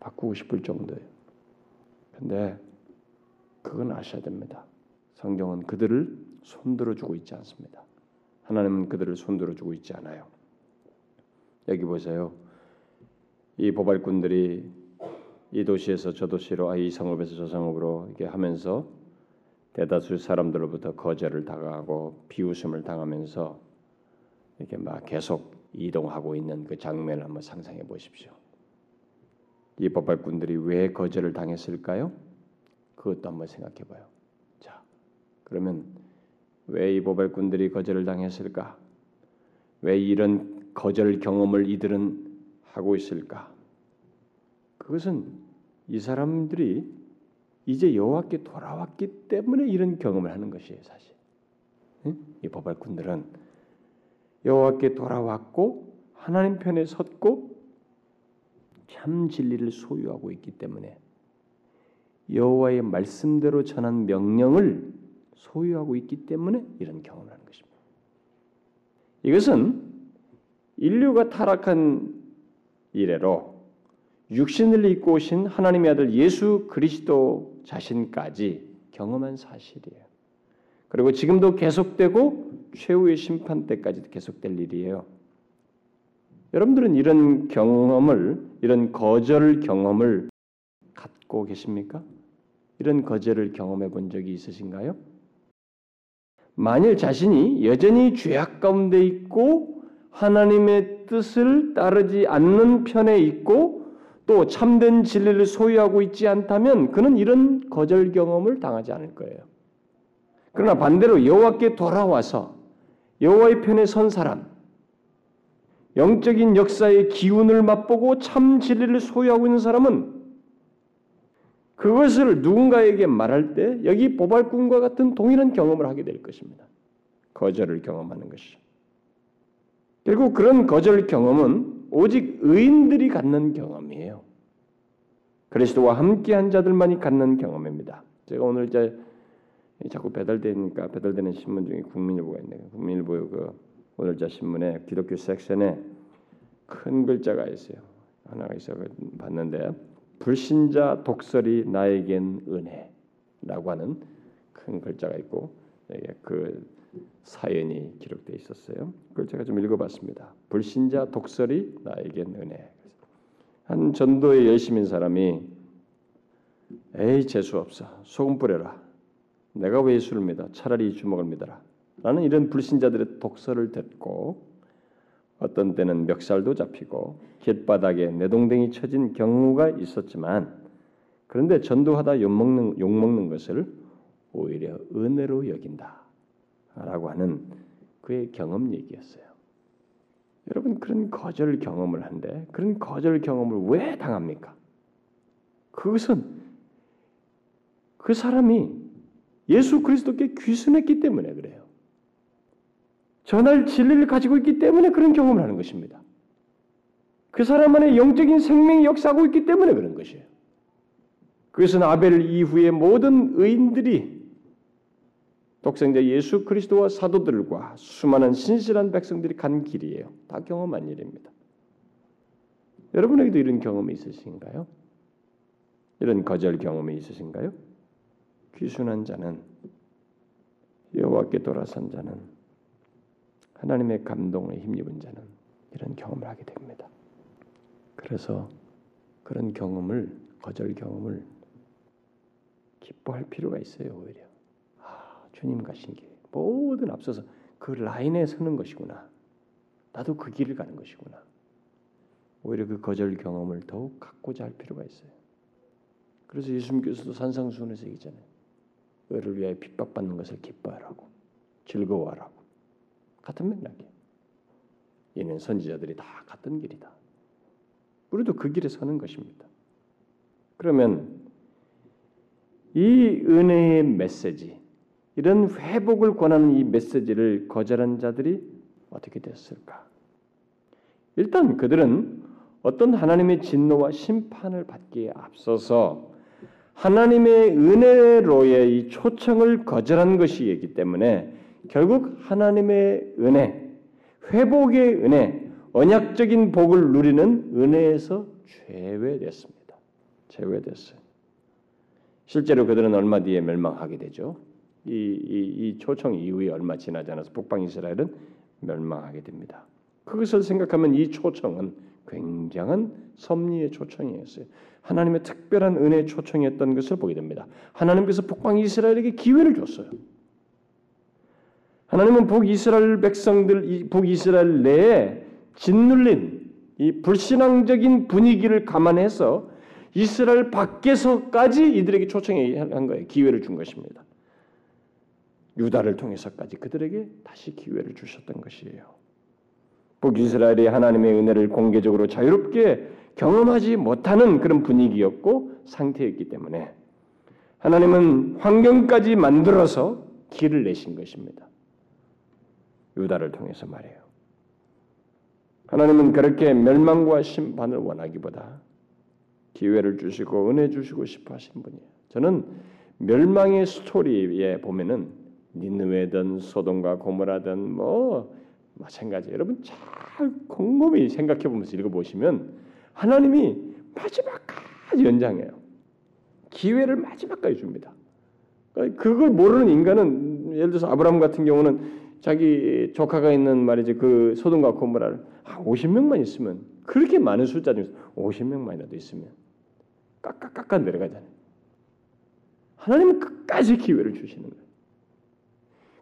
바꾸고 싶을 정도예요. 근데 그건 아셔야 됩니다. 성경은 그들을 손들어 주고 있지 않습니다. 하나님은 그들을 손들어 주고 있지 않아요. 여기 보세요. 이 보발꾼들이 이 도시에서 저 도시로 아, 이 성읍에서 저 성읍으로 이렇게 하면서 대다수 사람들로부터 거절을 당하고 비웃음을 당하면서 이렇게 막 계속 이동하고 있는 그 장면을 한번 상상해 보십시오. 이 법발꾼들이 왜 거절을 당했을까요? 그것도 한번 생각해 봐요. 자, 그러면 왜이 법발꾼들이 거절을 당했을까? 왜 이런 거절 경험을 이들은 하고 있을까? 그것은 이 사람들이 이제 여호와께 돌아왔기 때문에 이런 경험을 하는 것이에요, 사실. 이 법발꾼들은 여호와께 돌아왔고 하나님 편에 섰고 참 진리를 소유하고 있기 때문에 여호와의 말씀대로 전한 명령을 소유하고 있기 때문에 이런 경험을 하는 것입니다. 이것은 인류가 타락한 이래로 육신을 입고 오신 하나님의 아들 예수 그리스도 자신까지 경험한 사실이에요. 그리고 지금도 계속되고 최후의 심판 때까지도 계속될 일이에요. 여러분들은 이런 경험을 이런 거절 경험을 갖고 계십니까? 이런 거절을 경험해 본 적이 있으신가요? 만일 자신이 여전히 죄악 가운데 있고 하나님의 뜻을 따르지 않는 편에 있고 또 참된 진리를 소유하고 있지 않다면 그는 이런 거절 경험을 당하지 않을 거예요. 그러나 반대로 여호와께 돌아와서 여호와의 편에 선 사람, 영적인 역사의 기운을 맛보고 참 진리를 소유하고 있는 사람은 그것을 누군가에게 말할 때 여기 보발꾼과 같은 동일한 경험을 하게 될 것입니다. 거절을 경험하는 것이죠. 결국 그런 거절 경험은 오직 의인들이 갖는 경험이에요. 그리스도와 함께한 자들만이 갖는 경험입니다. 제가 오늘 자꾸 배달되니까 배달되는 신문 중에 국민일보가 있네요. 국민일보 그 오늘자 신문에 기독교 섹션에 큰 글자가 있어요. 하나가 있어 봤는데 불신자 독설이 나에겐 은혜라고 하는 큰 글자가 있고 그 사연이 기록되어 있었어요. 그걸 제가 좀 읽어봤습니다. 불신자 독설이 나에겐 은혜. 한 전도에 열심인 사람이 에이 재수 없어 소금 뿌려라. 내가 왜 예수를 믿어? 차라리 이 주먹을 믿어라. 라는 이런 불신자들의 독설을 듣고 어떤 때는 멱살도 잡히고 길바닥에 내동댕이 쳐진 경우가 있었지만 그런데 전도하다 욕먹는, 욕먹는 것을 오히려 은혜로 여긴다 라고 하는 그의 경험 얘기였어요. 여러분 그런 거절 경험을 한데 그런 거절 경험을 왜 당합니까? 그것은 그 사람이 예수 그리스도께 귀순했기 때문에 그래요. 전할 진리를 가지고 있기 때문에 그런 경험을 하는 것입니다. 그 사람 안에 영적인 생명이 역사하고 있기 때문에 그런 것이에요. 그것은 아벨 이후의 모든 의인들이 독생자 예수 그리스도와 사도들과 수많은 신실한 백성들이 간 길이에요. 다 경험한 일입니다. 여러분에게도 이런 경험이 있으신가요? 이런 거절 경험이 있으신가요? 귀순한 자는 여호와께 돌아선 자는 하나님의 감동에 힘입은 자는 이런 경험을 하게 됩니다. 그래서 그런 경험을 거절 경험을 기뻐할 필요가 있어요 오히려. 아 주님 가신 길 모든 앞서서 그 라인에 서는 것이구나. 나도 그 길을 가는 것이구나. 오히려 그 거절 경험을 더욱 갖고자 할 필요가 있어요. 그래서 예수님께서도 산상수훈에서 얘기잖아요. 의를 위하여 핍박받는 것을 기뻐하라고 즐거워하라고 같은 맥락이에요. 이는 선지자들이 다 같은 길이다. 우리도 그 길에 서는 것입니다. 그러면 이 은혜의 메시지, 이런 회복을 권하는 이 메시지를 거절한 자들이 어떻게 됐을까? 일단 그들은 어떤 하나님의 진노와 심판을 받기에 앞서서 하나님의 은혜로의 이 초청을 거절한 것이기 때문에 결국 하나님의 은혜, 회복의 은혜, 언약적인 복을 누리는 은혜에서 제외됐습니다. 제외됐어요. 실제로 그들은 얼마 뒤에 멸망하게 되죠. 이, 이, 이 초청 이후에 얼마 지나지 않아서 북방 이스라엘은 멸망하게 됩니다. 그것을 생각하면 이 초청은 굉장한 섭리의 초청이었어요. 하나님의 특별한 은혜의 초청이었던 것을 보게 됩니다. 하나님께서 북방 이스라엘에게 기회를 줬어요. 하나님은 북이스라엘 백성들, 북이스라엘 내에 짓눌린 이 불신앙적인 분위기를 감안해서 이스라엘 밖에서까지 이들에게 초청한 거예요. 기회를 준 것입니다. 유다를 통해서까지 그들에게 다시 기회를 주셨던 것이에요. 북이스라엘이 하나님의 은혜를 공개적으로 자유롭게 경험하지 못하는 그런 분위기였고 상태였기 때문에 하나님은 환경까지 만들어서 길을 내신 것입니다. 유다를 통해서 말해요. 하나님은 그렇게 멸망과 심판을 원하기보다 기회를 주시고 은혜 주시고 싶어 하신 분이에요. 저는 멸망의 스토리에 보면은 니느웨든 소돔과 고모라든 뭐 마찬가지. 여러분 잘 곰곰이 생각해 보면서 읽어 보시면 하나님이 마지막까지 연장해요. 기회를 마지막까지 줍니다. 그러니까 그걸 모르는 인간은 예를 들어서 아브라함 같은 경우는 자기 조카가 있는 말이지 그 소돔과 고모라를 한 50명만 있으면 그렇게 많은 숫자 중에서 50명만이라도 있으면 깎아깎아 내려가잖아요. 하나님은 끝까지 기회를 주시는 거예요.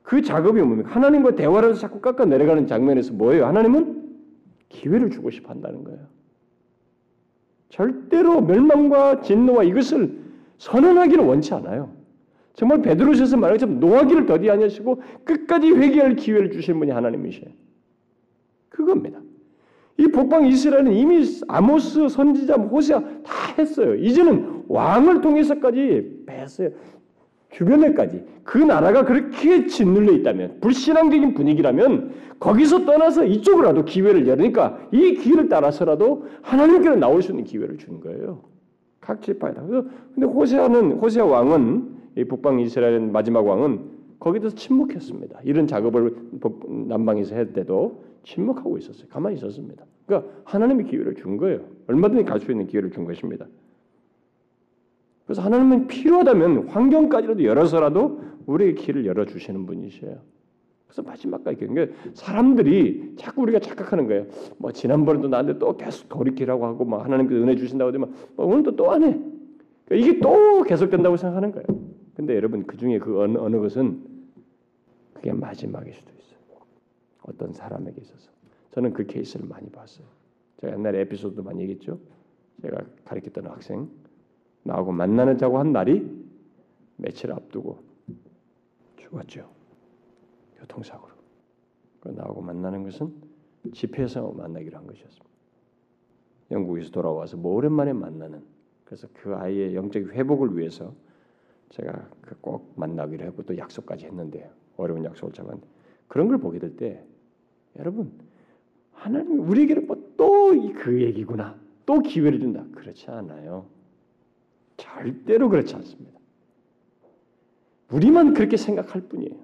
그 작업이 뭡니까? 하나님과 대화를 자꾸 깎아 내려가는 장면에서 뭐예요? 하나님은 기회를 주고 싶어 한다는 거예요. 절대로 멸망과 진노와 이것을 선언하기를 원치 않아요. 정말 베드로에서 말하자면 노하기를 더디 아니하시고 끝까지 회개할 기회를 주신 분이 하나님이셔요. 그겁니다. 이 북방 이스라엘은 이미 아모스 선지자 호세아 다 했어요. 이제는 왕을 통해서까지 뺐어요. 주변에까지 그 나라가 그렇게 짓눌려 있다면 불신앙적인 분위기라면 거기서 떠나서 이쪽으로라도 기회를 열으니까 이 길을 따라서라도 하나님께로 나올 수 있는 기회를 주는 거예요. 각 지파에다. 근데 호세아는 호세아 왕은 이 북방 이스라엘 마지막 왕은 거기서 침묵했습니다. 이런 작업을 남방에서 할 때도 침묵하고 있었어요. 가만히 있었습니다. 그러니까 하나님이 기회를 준 거예요. 얼마든지 갈 수 있는 기회를 준 것입니다. 그래서 하나님은 필요하다면 환경까지라도 열어서라도 우리의 길을 열어 주시는 분이셔요. 그래서 마지막까지 그러니까 사람들이 자꾸 우리가 착각하는 거예요. 뭐 지난번에도 나한테 또 계속 돌이키라고 하고 막 하나님께서 은혜 주신다고 하지만 뭐 오늘도 또 안 해. 그러니까 이게 또 계속된다고 생각하는 거예요. 근데 여러분 그 중에 그 어느, 어느 것은 그게 마지막일 수도 있어요. 어떤 사람에게 있어서 저는 그 케이스를 많이 봤어요. 제가 옛날에 에피소드도 많이 얘기했죠. 제가 가르쳤던 학생 나하고 만나는 자고 한 날이 며칠 앞두고 죽었죠. 교통사고로. 그 나하고 만나는 것은 집회에서 만나기로 한 것이었습니다. 영국에서 돌아와서 뭐 오랜만에 만나는 그래서 그 아이의 영적 회복을 위해서 제가 그꼭 만나기로 했고 또 약속까지 했는데 어려운 약속을 잡았는데 그런 걸 보게 될 때 여러분 하나님이 우리에게는 뭐 또 그 얘기구나 또 기회를 준다 그렇지 않아요. 절대로 그렇지 않습니다. 우리만 그렇게 생각할 뿐이에요.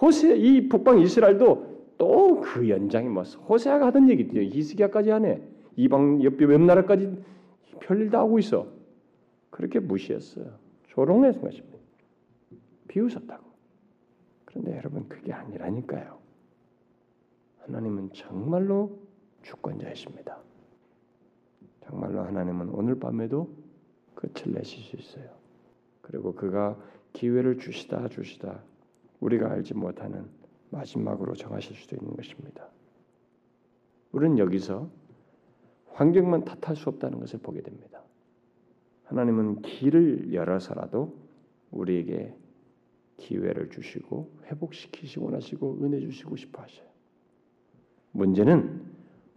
호세 이 북방 이스라엘도 또 그 연장이 뭐 호세아가 하던 얘기죠. 히스기야까지 하네. 이방 옆, 옆 나라까지 별일 다 하고 있어. 그렇게 무시했어요. 조롱했는 것입니다. 비웃었다고. 그런데 여러분 그게 아니라니까요. 하나님은 정말로 주권자이십니다. 정말로 하나님은 오늘 밤에도 끝을 내실 수 있어요. 그리고 그가 기회를 주시다 주시다 우리가 알지 못하는 마지막으로 정하실 수도 있는 것입니다. 우리는 여기서 환경만 탓할 수 없다는 것을 보게 됩니다. 하나님은 길을 열어서라도 우리에게 기회를 주시고 회복시키시고 원하시고 은혜 주시고 싶어 하셔요. 문제는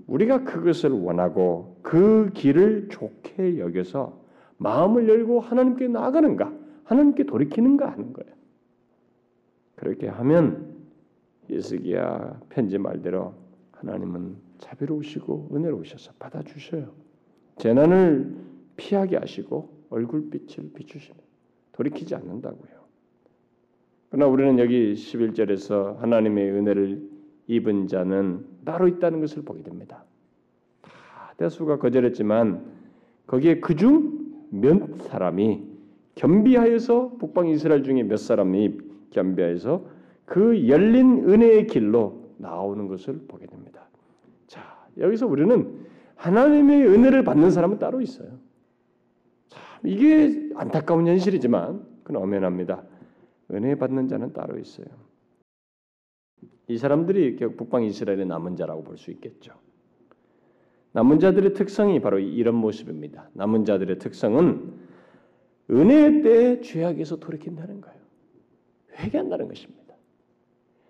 우리가 그것을 원하고 그 길을 좋게 여겨서 마음을 열고 하나님께 나아가는가, 하나님께 돌이키는가 하는 거예요. 그렇게 하면 예스기야 편지 말대로 하나님은 자비로우시고 은혜로우셔서 받아주셔요. 재난을 피하게 하시고 얼굴빛을 비추시며 돌이키지 않는다고요. 그러나 우리는 여기 11절에서 하나님의 은혜를 입은 자는 따로 있다는 것을 보게 됩니다. 다 대수가 거절했지만 거기에 그중 몇 사람이 겸비하여서 북방 이스라엘 중에 몇 사람이 겸비하여서 그 열린 은혜의 길로 나오는 것을 보게 됩니다. 자, 여기서 우리는 하나님의 은혜를 받는 사람은 따로 있어요. 참, 이게 안타까운 현실이지만 그건 엄연합니다. 은혜 받는 자는 따로 있어요. 이 사람들이 북방 이스라엘의 남은 자라고 볼 수 있겠죠. 남은 자들의 특성이 바로 이런 모습입니다. 남은 자들의 특성은 은혜의 때에 죄악에서 돌이킨다는 거예요. 회개한다는 것입니다.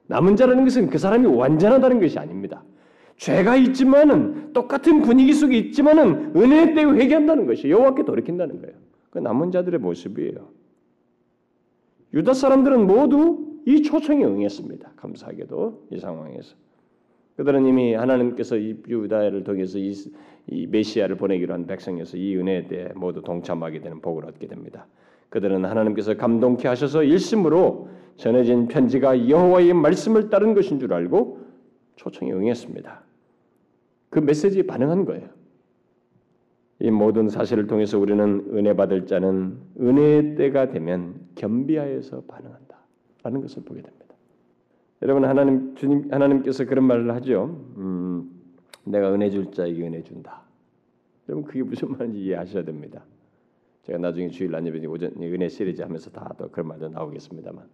남은 자라는 것은 그 사람이 완전하다는 것이 아닙니다. 죄가 있지만은 똑같은 분위기 속에 있지만은 은혜의 때에 회개한다는 것이 여호와께 돌이킨다는 거예요. 그 남은 자들의 모습이에요. 유다 사람들은 모두 이 초청에 응했습니다. 감사하게도 이 상황에서 그들은 이미 하나님께서 이 유다를 통해서 이, 이 메시아를 보내기로 한 백성이어서 이 은혜에 대해 모두 동참하게 되는 복을 얻게 됩니다. 그들은 하나님께서 감동케 하셔서 일심으로 전해진 편지가 여호와의 말씀을 따른 것인 줄 알고 초청에 응했습니다. 그 메시지에 반응한 거예요. 이 모든 사실을 통해서 우리는 은혜 받을 자는 은혜의 때가 되면 겸비하여서 반응한다라는 것을 보게 됩니다. 여러분 하나님 주님 하나님께서 그런 말을 하죠. 음, 내가 은혜 줄 자에게 은혜 준다. 여러분 그게 무슨 말인지 이해하셔야 됩니다. 제가 나중에 주일 난예배 오전 은혜 시리즈 하면서 다 또 그런 말도 나오겠습니다만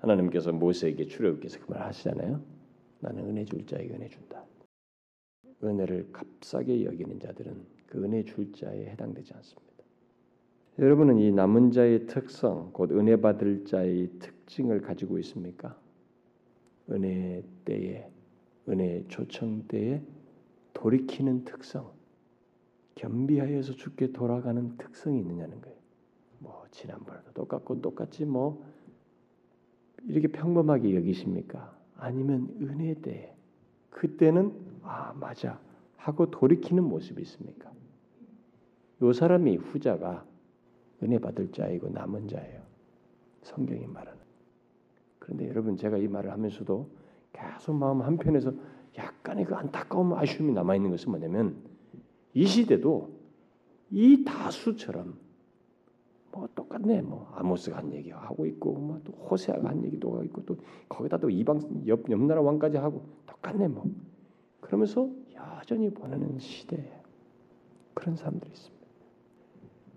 하나님께서 모세에게 출애굽께서 그 말 하시잖아요. 나는 은혜 줄 자에게 은혜 준다. 은혜를 값싸게 여기는 자들은 그 은혜 줄 자에 해당되지 않습니다. 여러분은 이 남은 자의 특성, 곧 은혜 받을 자의 특징을 가지고 있습니까? 은혜 때에, 은혜 초청 때에 돌이키는 특성, 겸비하여서 죽게 돌아가는 특성이 있느냐는 거예요. 뭐 지난번에도 똑같고 똑같지 뭐 이렇게 평범하게 여기십니까? 아니면 은혜 때 그때는 아 맞아 하고 돌이키는 모습이 있습니까? 요 사람이 후자가 은혜 받을 자이고 남은 자예요. 성경이 말하는. 그런데 여러분 제가 이 말을 하면서도 계속 마음 한편에서 약간의 그 안타까움 아쉬움이 남아 있는 것은 뭐냐면 이 시대도 이 다수처럼 뭐 똑같네 뭐 아모스가 한 얘기 하고 있고 뭐 또 호세아가 한 얘기도 하고 있고 또 거기다 또 이방 옆 옆 나라 왕까지 하고 똑같네 뭐 그러면서 여전히 보내는 시대에 그런 사람들이 있습니다.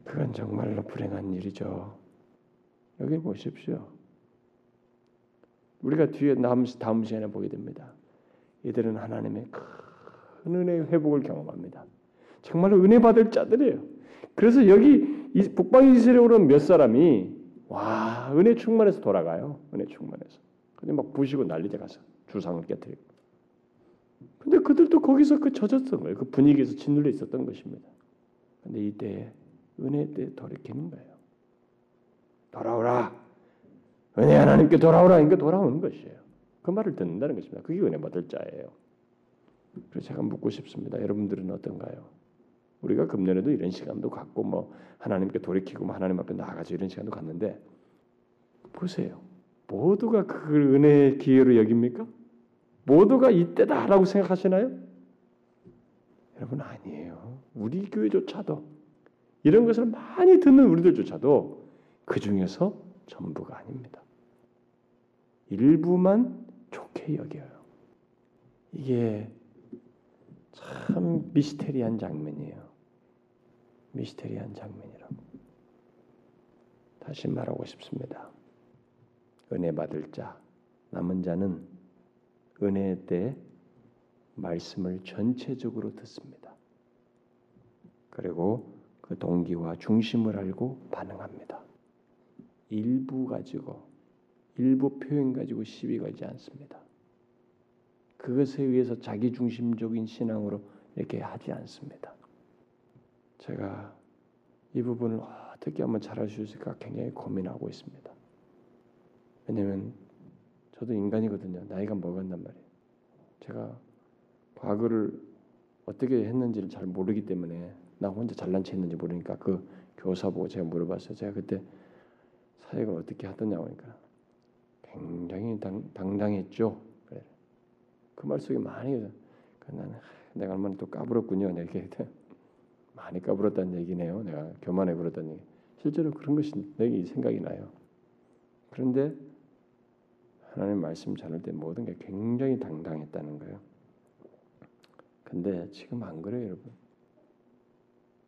그건 정말로 불행한 일이죠. 여기 보십시오. 우리가 뒤에 다음, 다음 시간에 보게 됩니다. 이들은 하나님의 큰 은혜의 회복을 경험합니다. 정말로 은혜 받을 자들이에요. 그래서 여기 북방 이스라엘로 몇 사람이 와 은혜 충만해서 돌아가요. 은혜 충만해서. 근데 막 부시고 난리돼 가서 주상을 깨뜨리고. 근데 그들도 거기서 그 젖었던 거예요. 그 분위기에서 짓눌려 있었던 것입니다. 근데 이때 은혜 때 돌이키는 거예요. 돌아오라. 은혜 하나님께 돌아오라. 그러니까 돌아오는 것이에요. 그 말을 듣는다는 것입니다. 그게 은혜 받을 자예요. 그래서 제가 묻고 싶습니다. 여러분들은 어떤가요? 우리가 금년에도 이런 시간도 갖고 뭐 하나님께 돌이키고 뭐 하나님 앞에 나아가서 이런 시간도 갖는데 보세요. 모두가 그 은혜의 기회로 여깁니까? 모두가 이때다라고 생각하시나요? 여러분 아니에요. 우리 교회조차도 이런 것을 많이 듣는 우리들조차도 그 중에서 전부가 아닙니다. 일부만 좋게 여겨요. 이게 참 미스테리한 장면이에요. 미스테리한 장면이라고. 다시 말하고 싶습니다. 은혜 받을 자, 남은 자는 은혜 때 말씀을 전체적으로 듣습니다. 그리고 그 동기와 중심을 알고 반응합니다. 일부 가지고 일부 표현 가지고 시비 걸지 않습니다. 그것에 의해서 자기 중심적인 신앙으로 이렇게 하지 않습니다. 제가 이 부분을 어떻게 하면 잘할 수 있을까 굉장히 고민하고 있습니다. 왜냐하면 저도 인간이거든요. 나이가 먹었단 말이에요. 제가 과거를 어떻게 했는지를 잘 모르기 때문에 나 혼자 잘난 체 했는지 모르니까 그 교사 보고 제가 물어봤어요. 제가 그때 사역을 어떻게 하더냐고 하니까 굉장히 당, 당당했죠. 그말 속에 많이 그 나는 내가 얼마나 또 까불었군요. 내가 이렇게 많이 까불었다는 얘기네요. 내가 교만해 버렸다는 얘기. 실제로 그런 것이 내게 생각이 나요. 그런데 하나님 말씀 전할 때 모든 게 굉장히 당당했다는 거예요. 근데 지금 안 그래요, 여러분.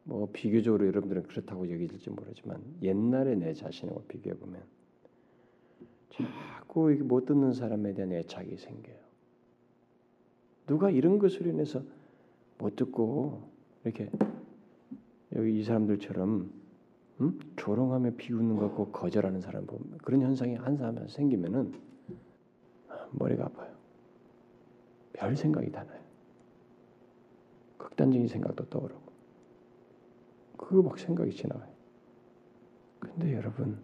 뭐 비교적으로 여러분들은 그렇다고 여기질지 모르지만 옛날에 내 자신하고 비교해 보면 자꾸 이게 못 듣는 사람에 대한 애착이 생겨요. 누가 이런 것으로 인해서 못 듣고 이렇게 여기 이 사람들처럼 음? 조롱하며 비웃는 것 같고 거절하는 사람 보면 그런 현상이 한 사람한테 생기면은 머리가 아파요. 별 생각이 다 나요. 극단적인 생각도 떠오르고 그거 막 생각이 지나가요. 근데 여러분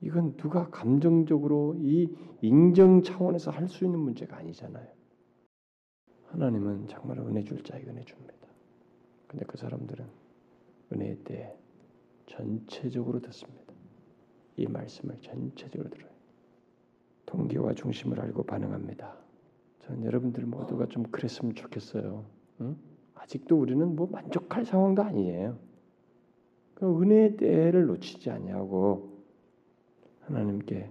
이건 누가 감정적으로 이 인정 차원에서 할 수 있는 문제가 아니잖아요. 하나님은 정말 은혜 줄 자에게 은혜 줍니다. 근데 그 사람들은 은혜의 때 전체적으로 듣습니다. 이 말씀을 전체적으로 들어요. 동기와 중심을 알고 반응합니다. 저는 여러분들 모두가 좀 그랬으면 좋겠어요. 응? 아직도 우리는 뭐 만족할 상황도 아니에요. 그 은혜의 때를 놓치지 아니하고 하나님께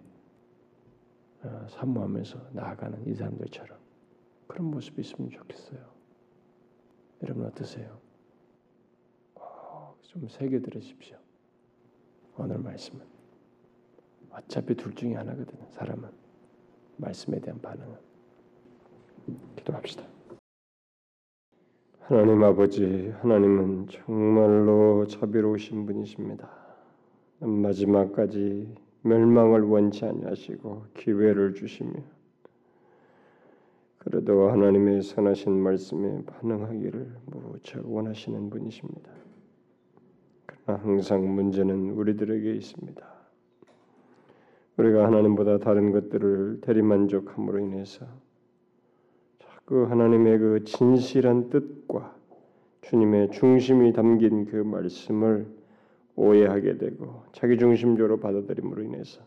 어, 사모하면서 나아가는 이 사람들처럼 그런 모습이 있으면 좋겠어요. 여러분 어떠세요? 좀 새겨 들으십시오. 오늘 말씀은 어차피 둘 중에 하나거든요. 사람은 말씀에 대한 반응은 기도합시다. 하나님 아버지, 하나님은 정말로 자비로우신 분이십니다. 마지막까지 멸망을 원치 아니하시고 기회를 주시며 그래도 하나님의 선하신 말씀에 반응하기를 무척 원하시는 분이십니다. 그러나 항상 문제는 우리들에게 있습니다. 우리가 하나님보다 다른 것들을 대리만족함으로 인해서 자꾸 하나님의 그 진실한 뜻과 주님의 중심이 담긴 그 말씀을 오해하게 되고 자기 중심적으로 받아들임으로 인해서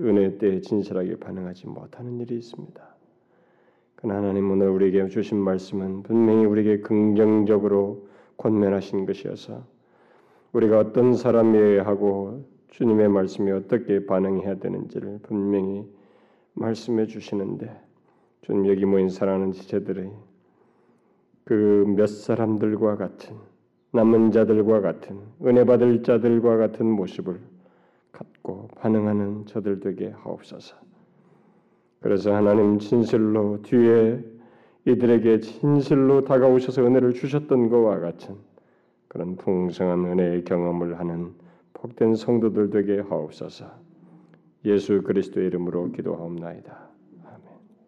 은혜 때에 진실하게 반응하지 못하는 일이 있습니다. 그러나 하나님 오늘 우리에게 주신 말씀은 분명히 우리에게 긍정적으로 권면하신 것이어서 우리가 어떤 사람이어야 하고 주님의 말씀에 어떻게 반응해야 되는지를 분명히 말씀해 주시는데 주님 여기 모인 사랑하는 지체들의 그 몇 사람들과 같은 남은 자들과 같은 은혜 받을 자들과 같은 모습을 갖고 반응하는 저들 되게 하옵소서. 그래서 하나님 진실로 뒤에 이들에게 진실로 다가오셔서 은혜를 주셨던 것과 같은 그런 풍성한 은혜의 경험을 하는 복된 성도들 되게 하옵소서. 예수 그리스도의 이름으로 기도하옵나이다.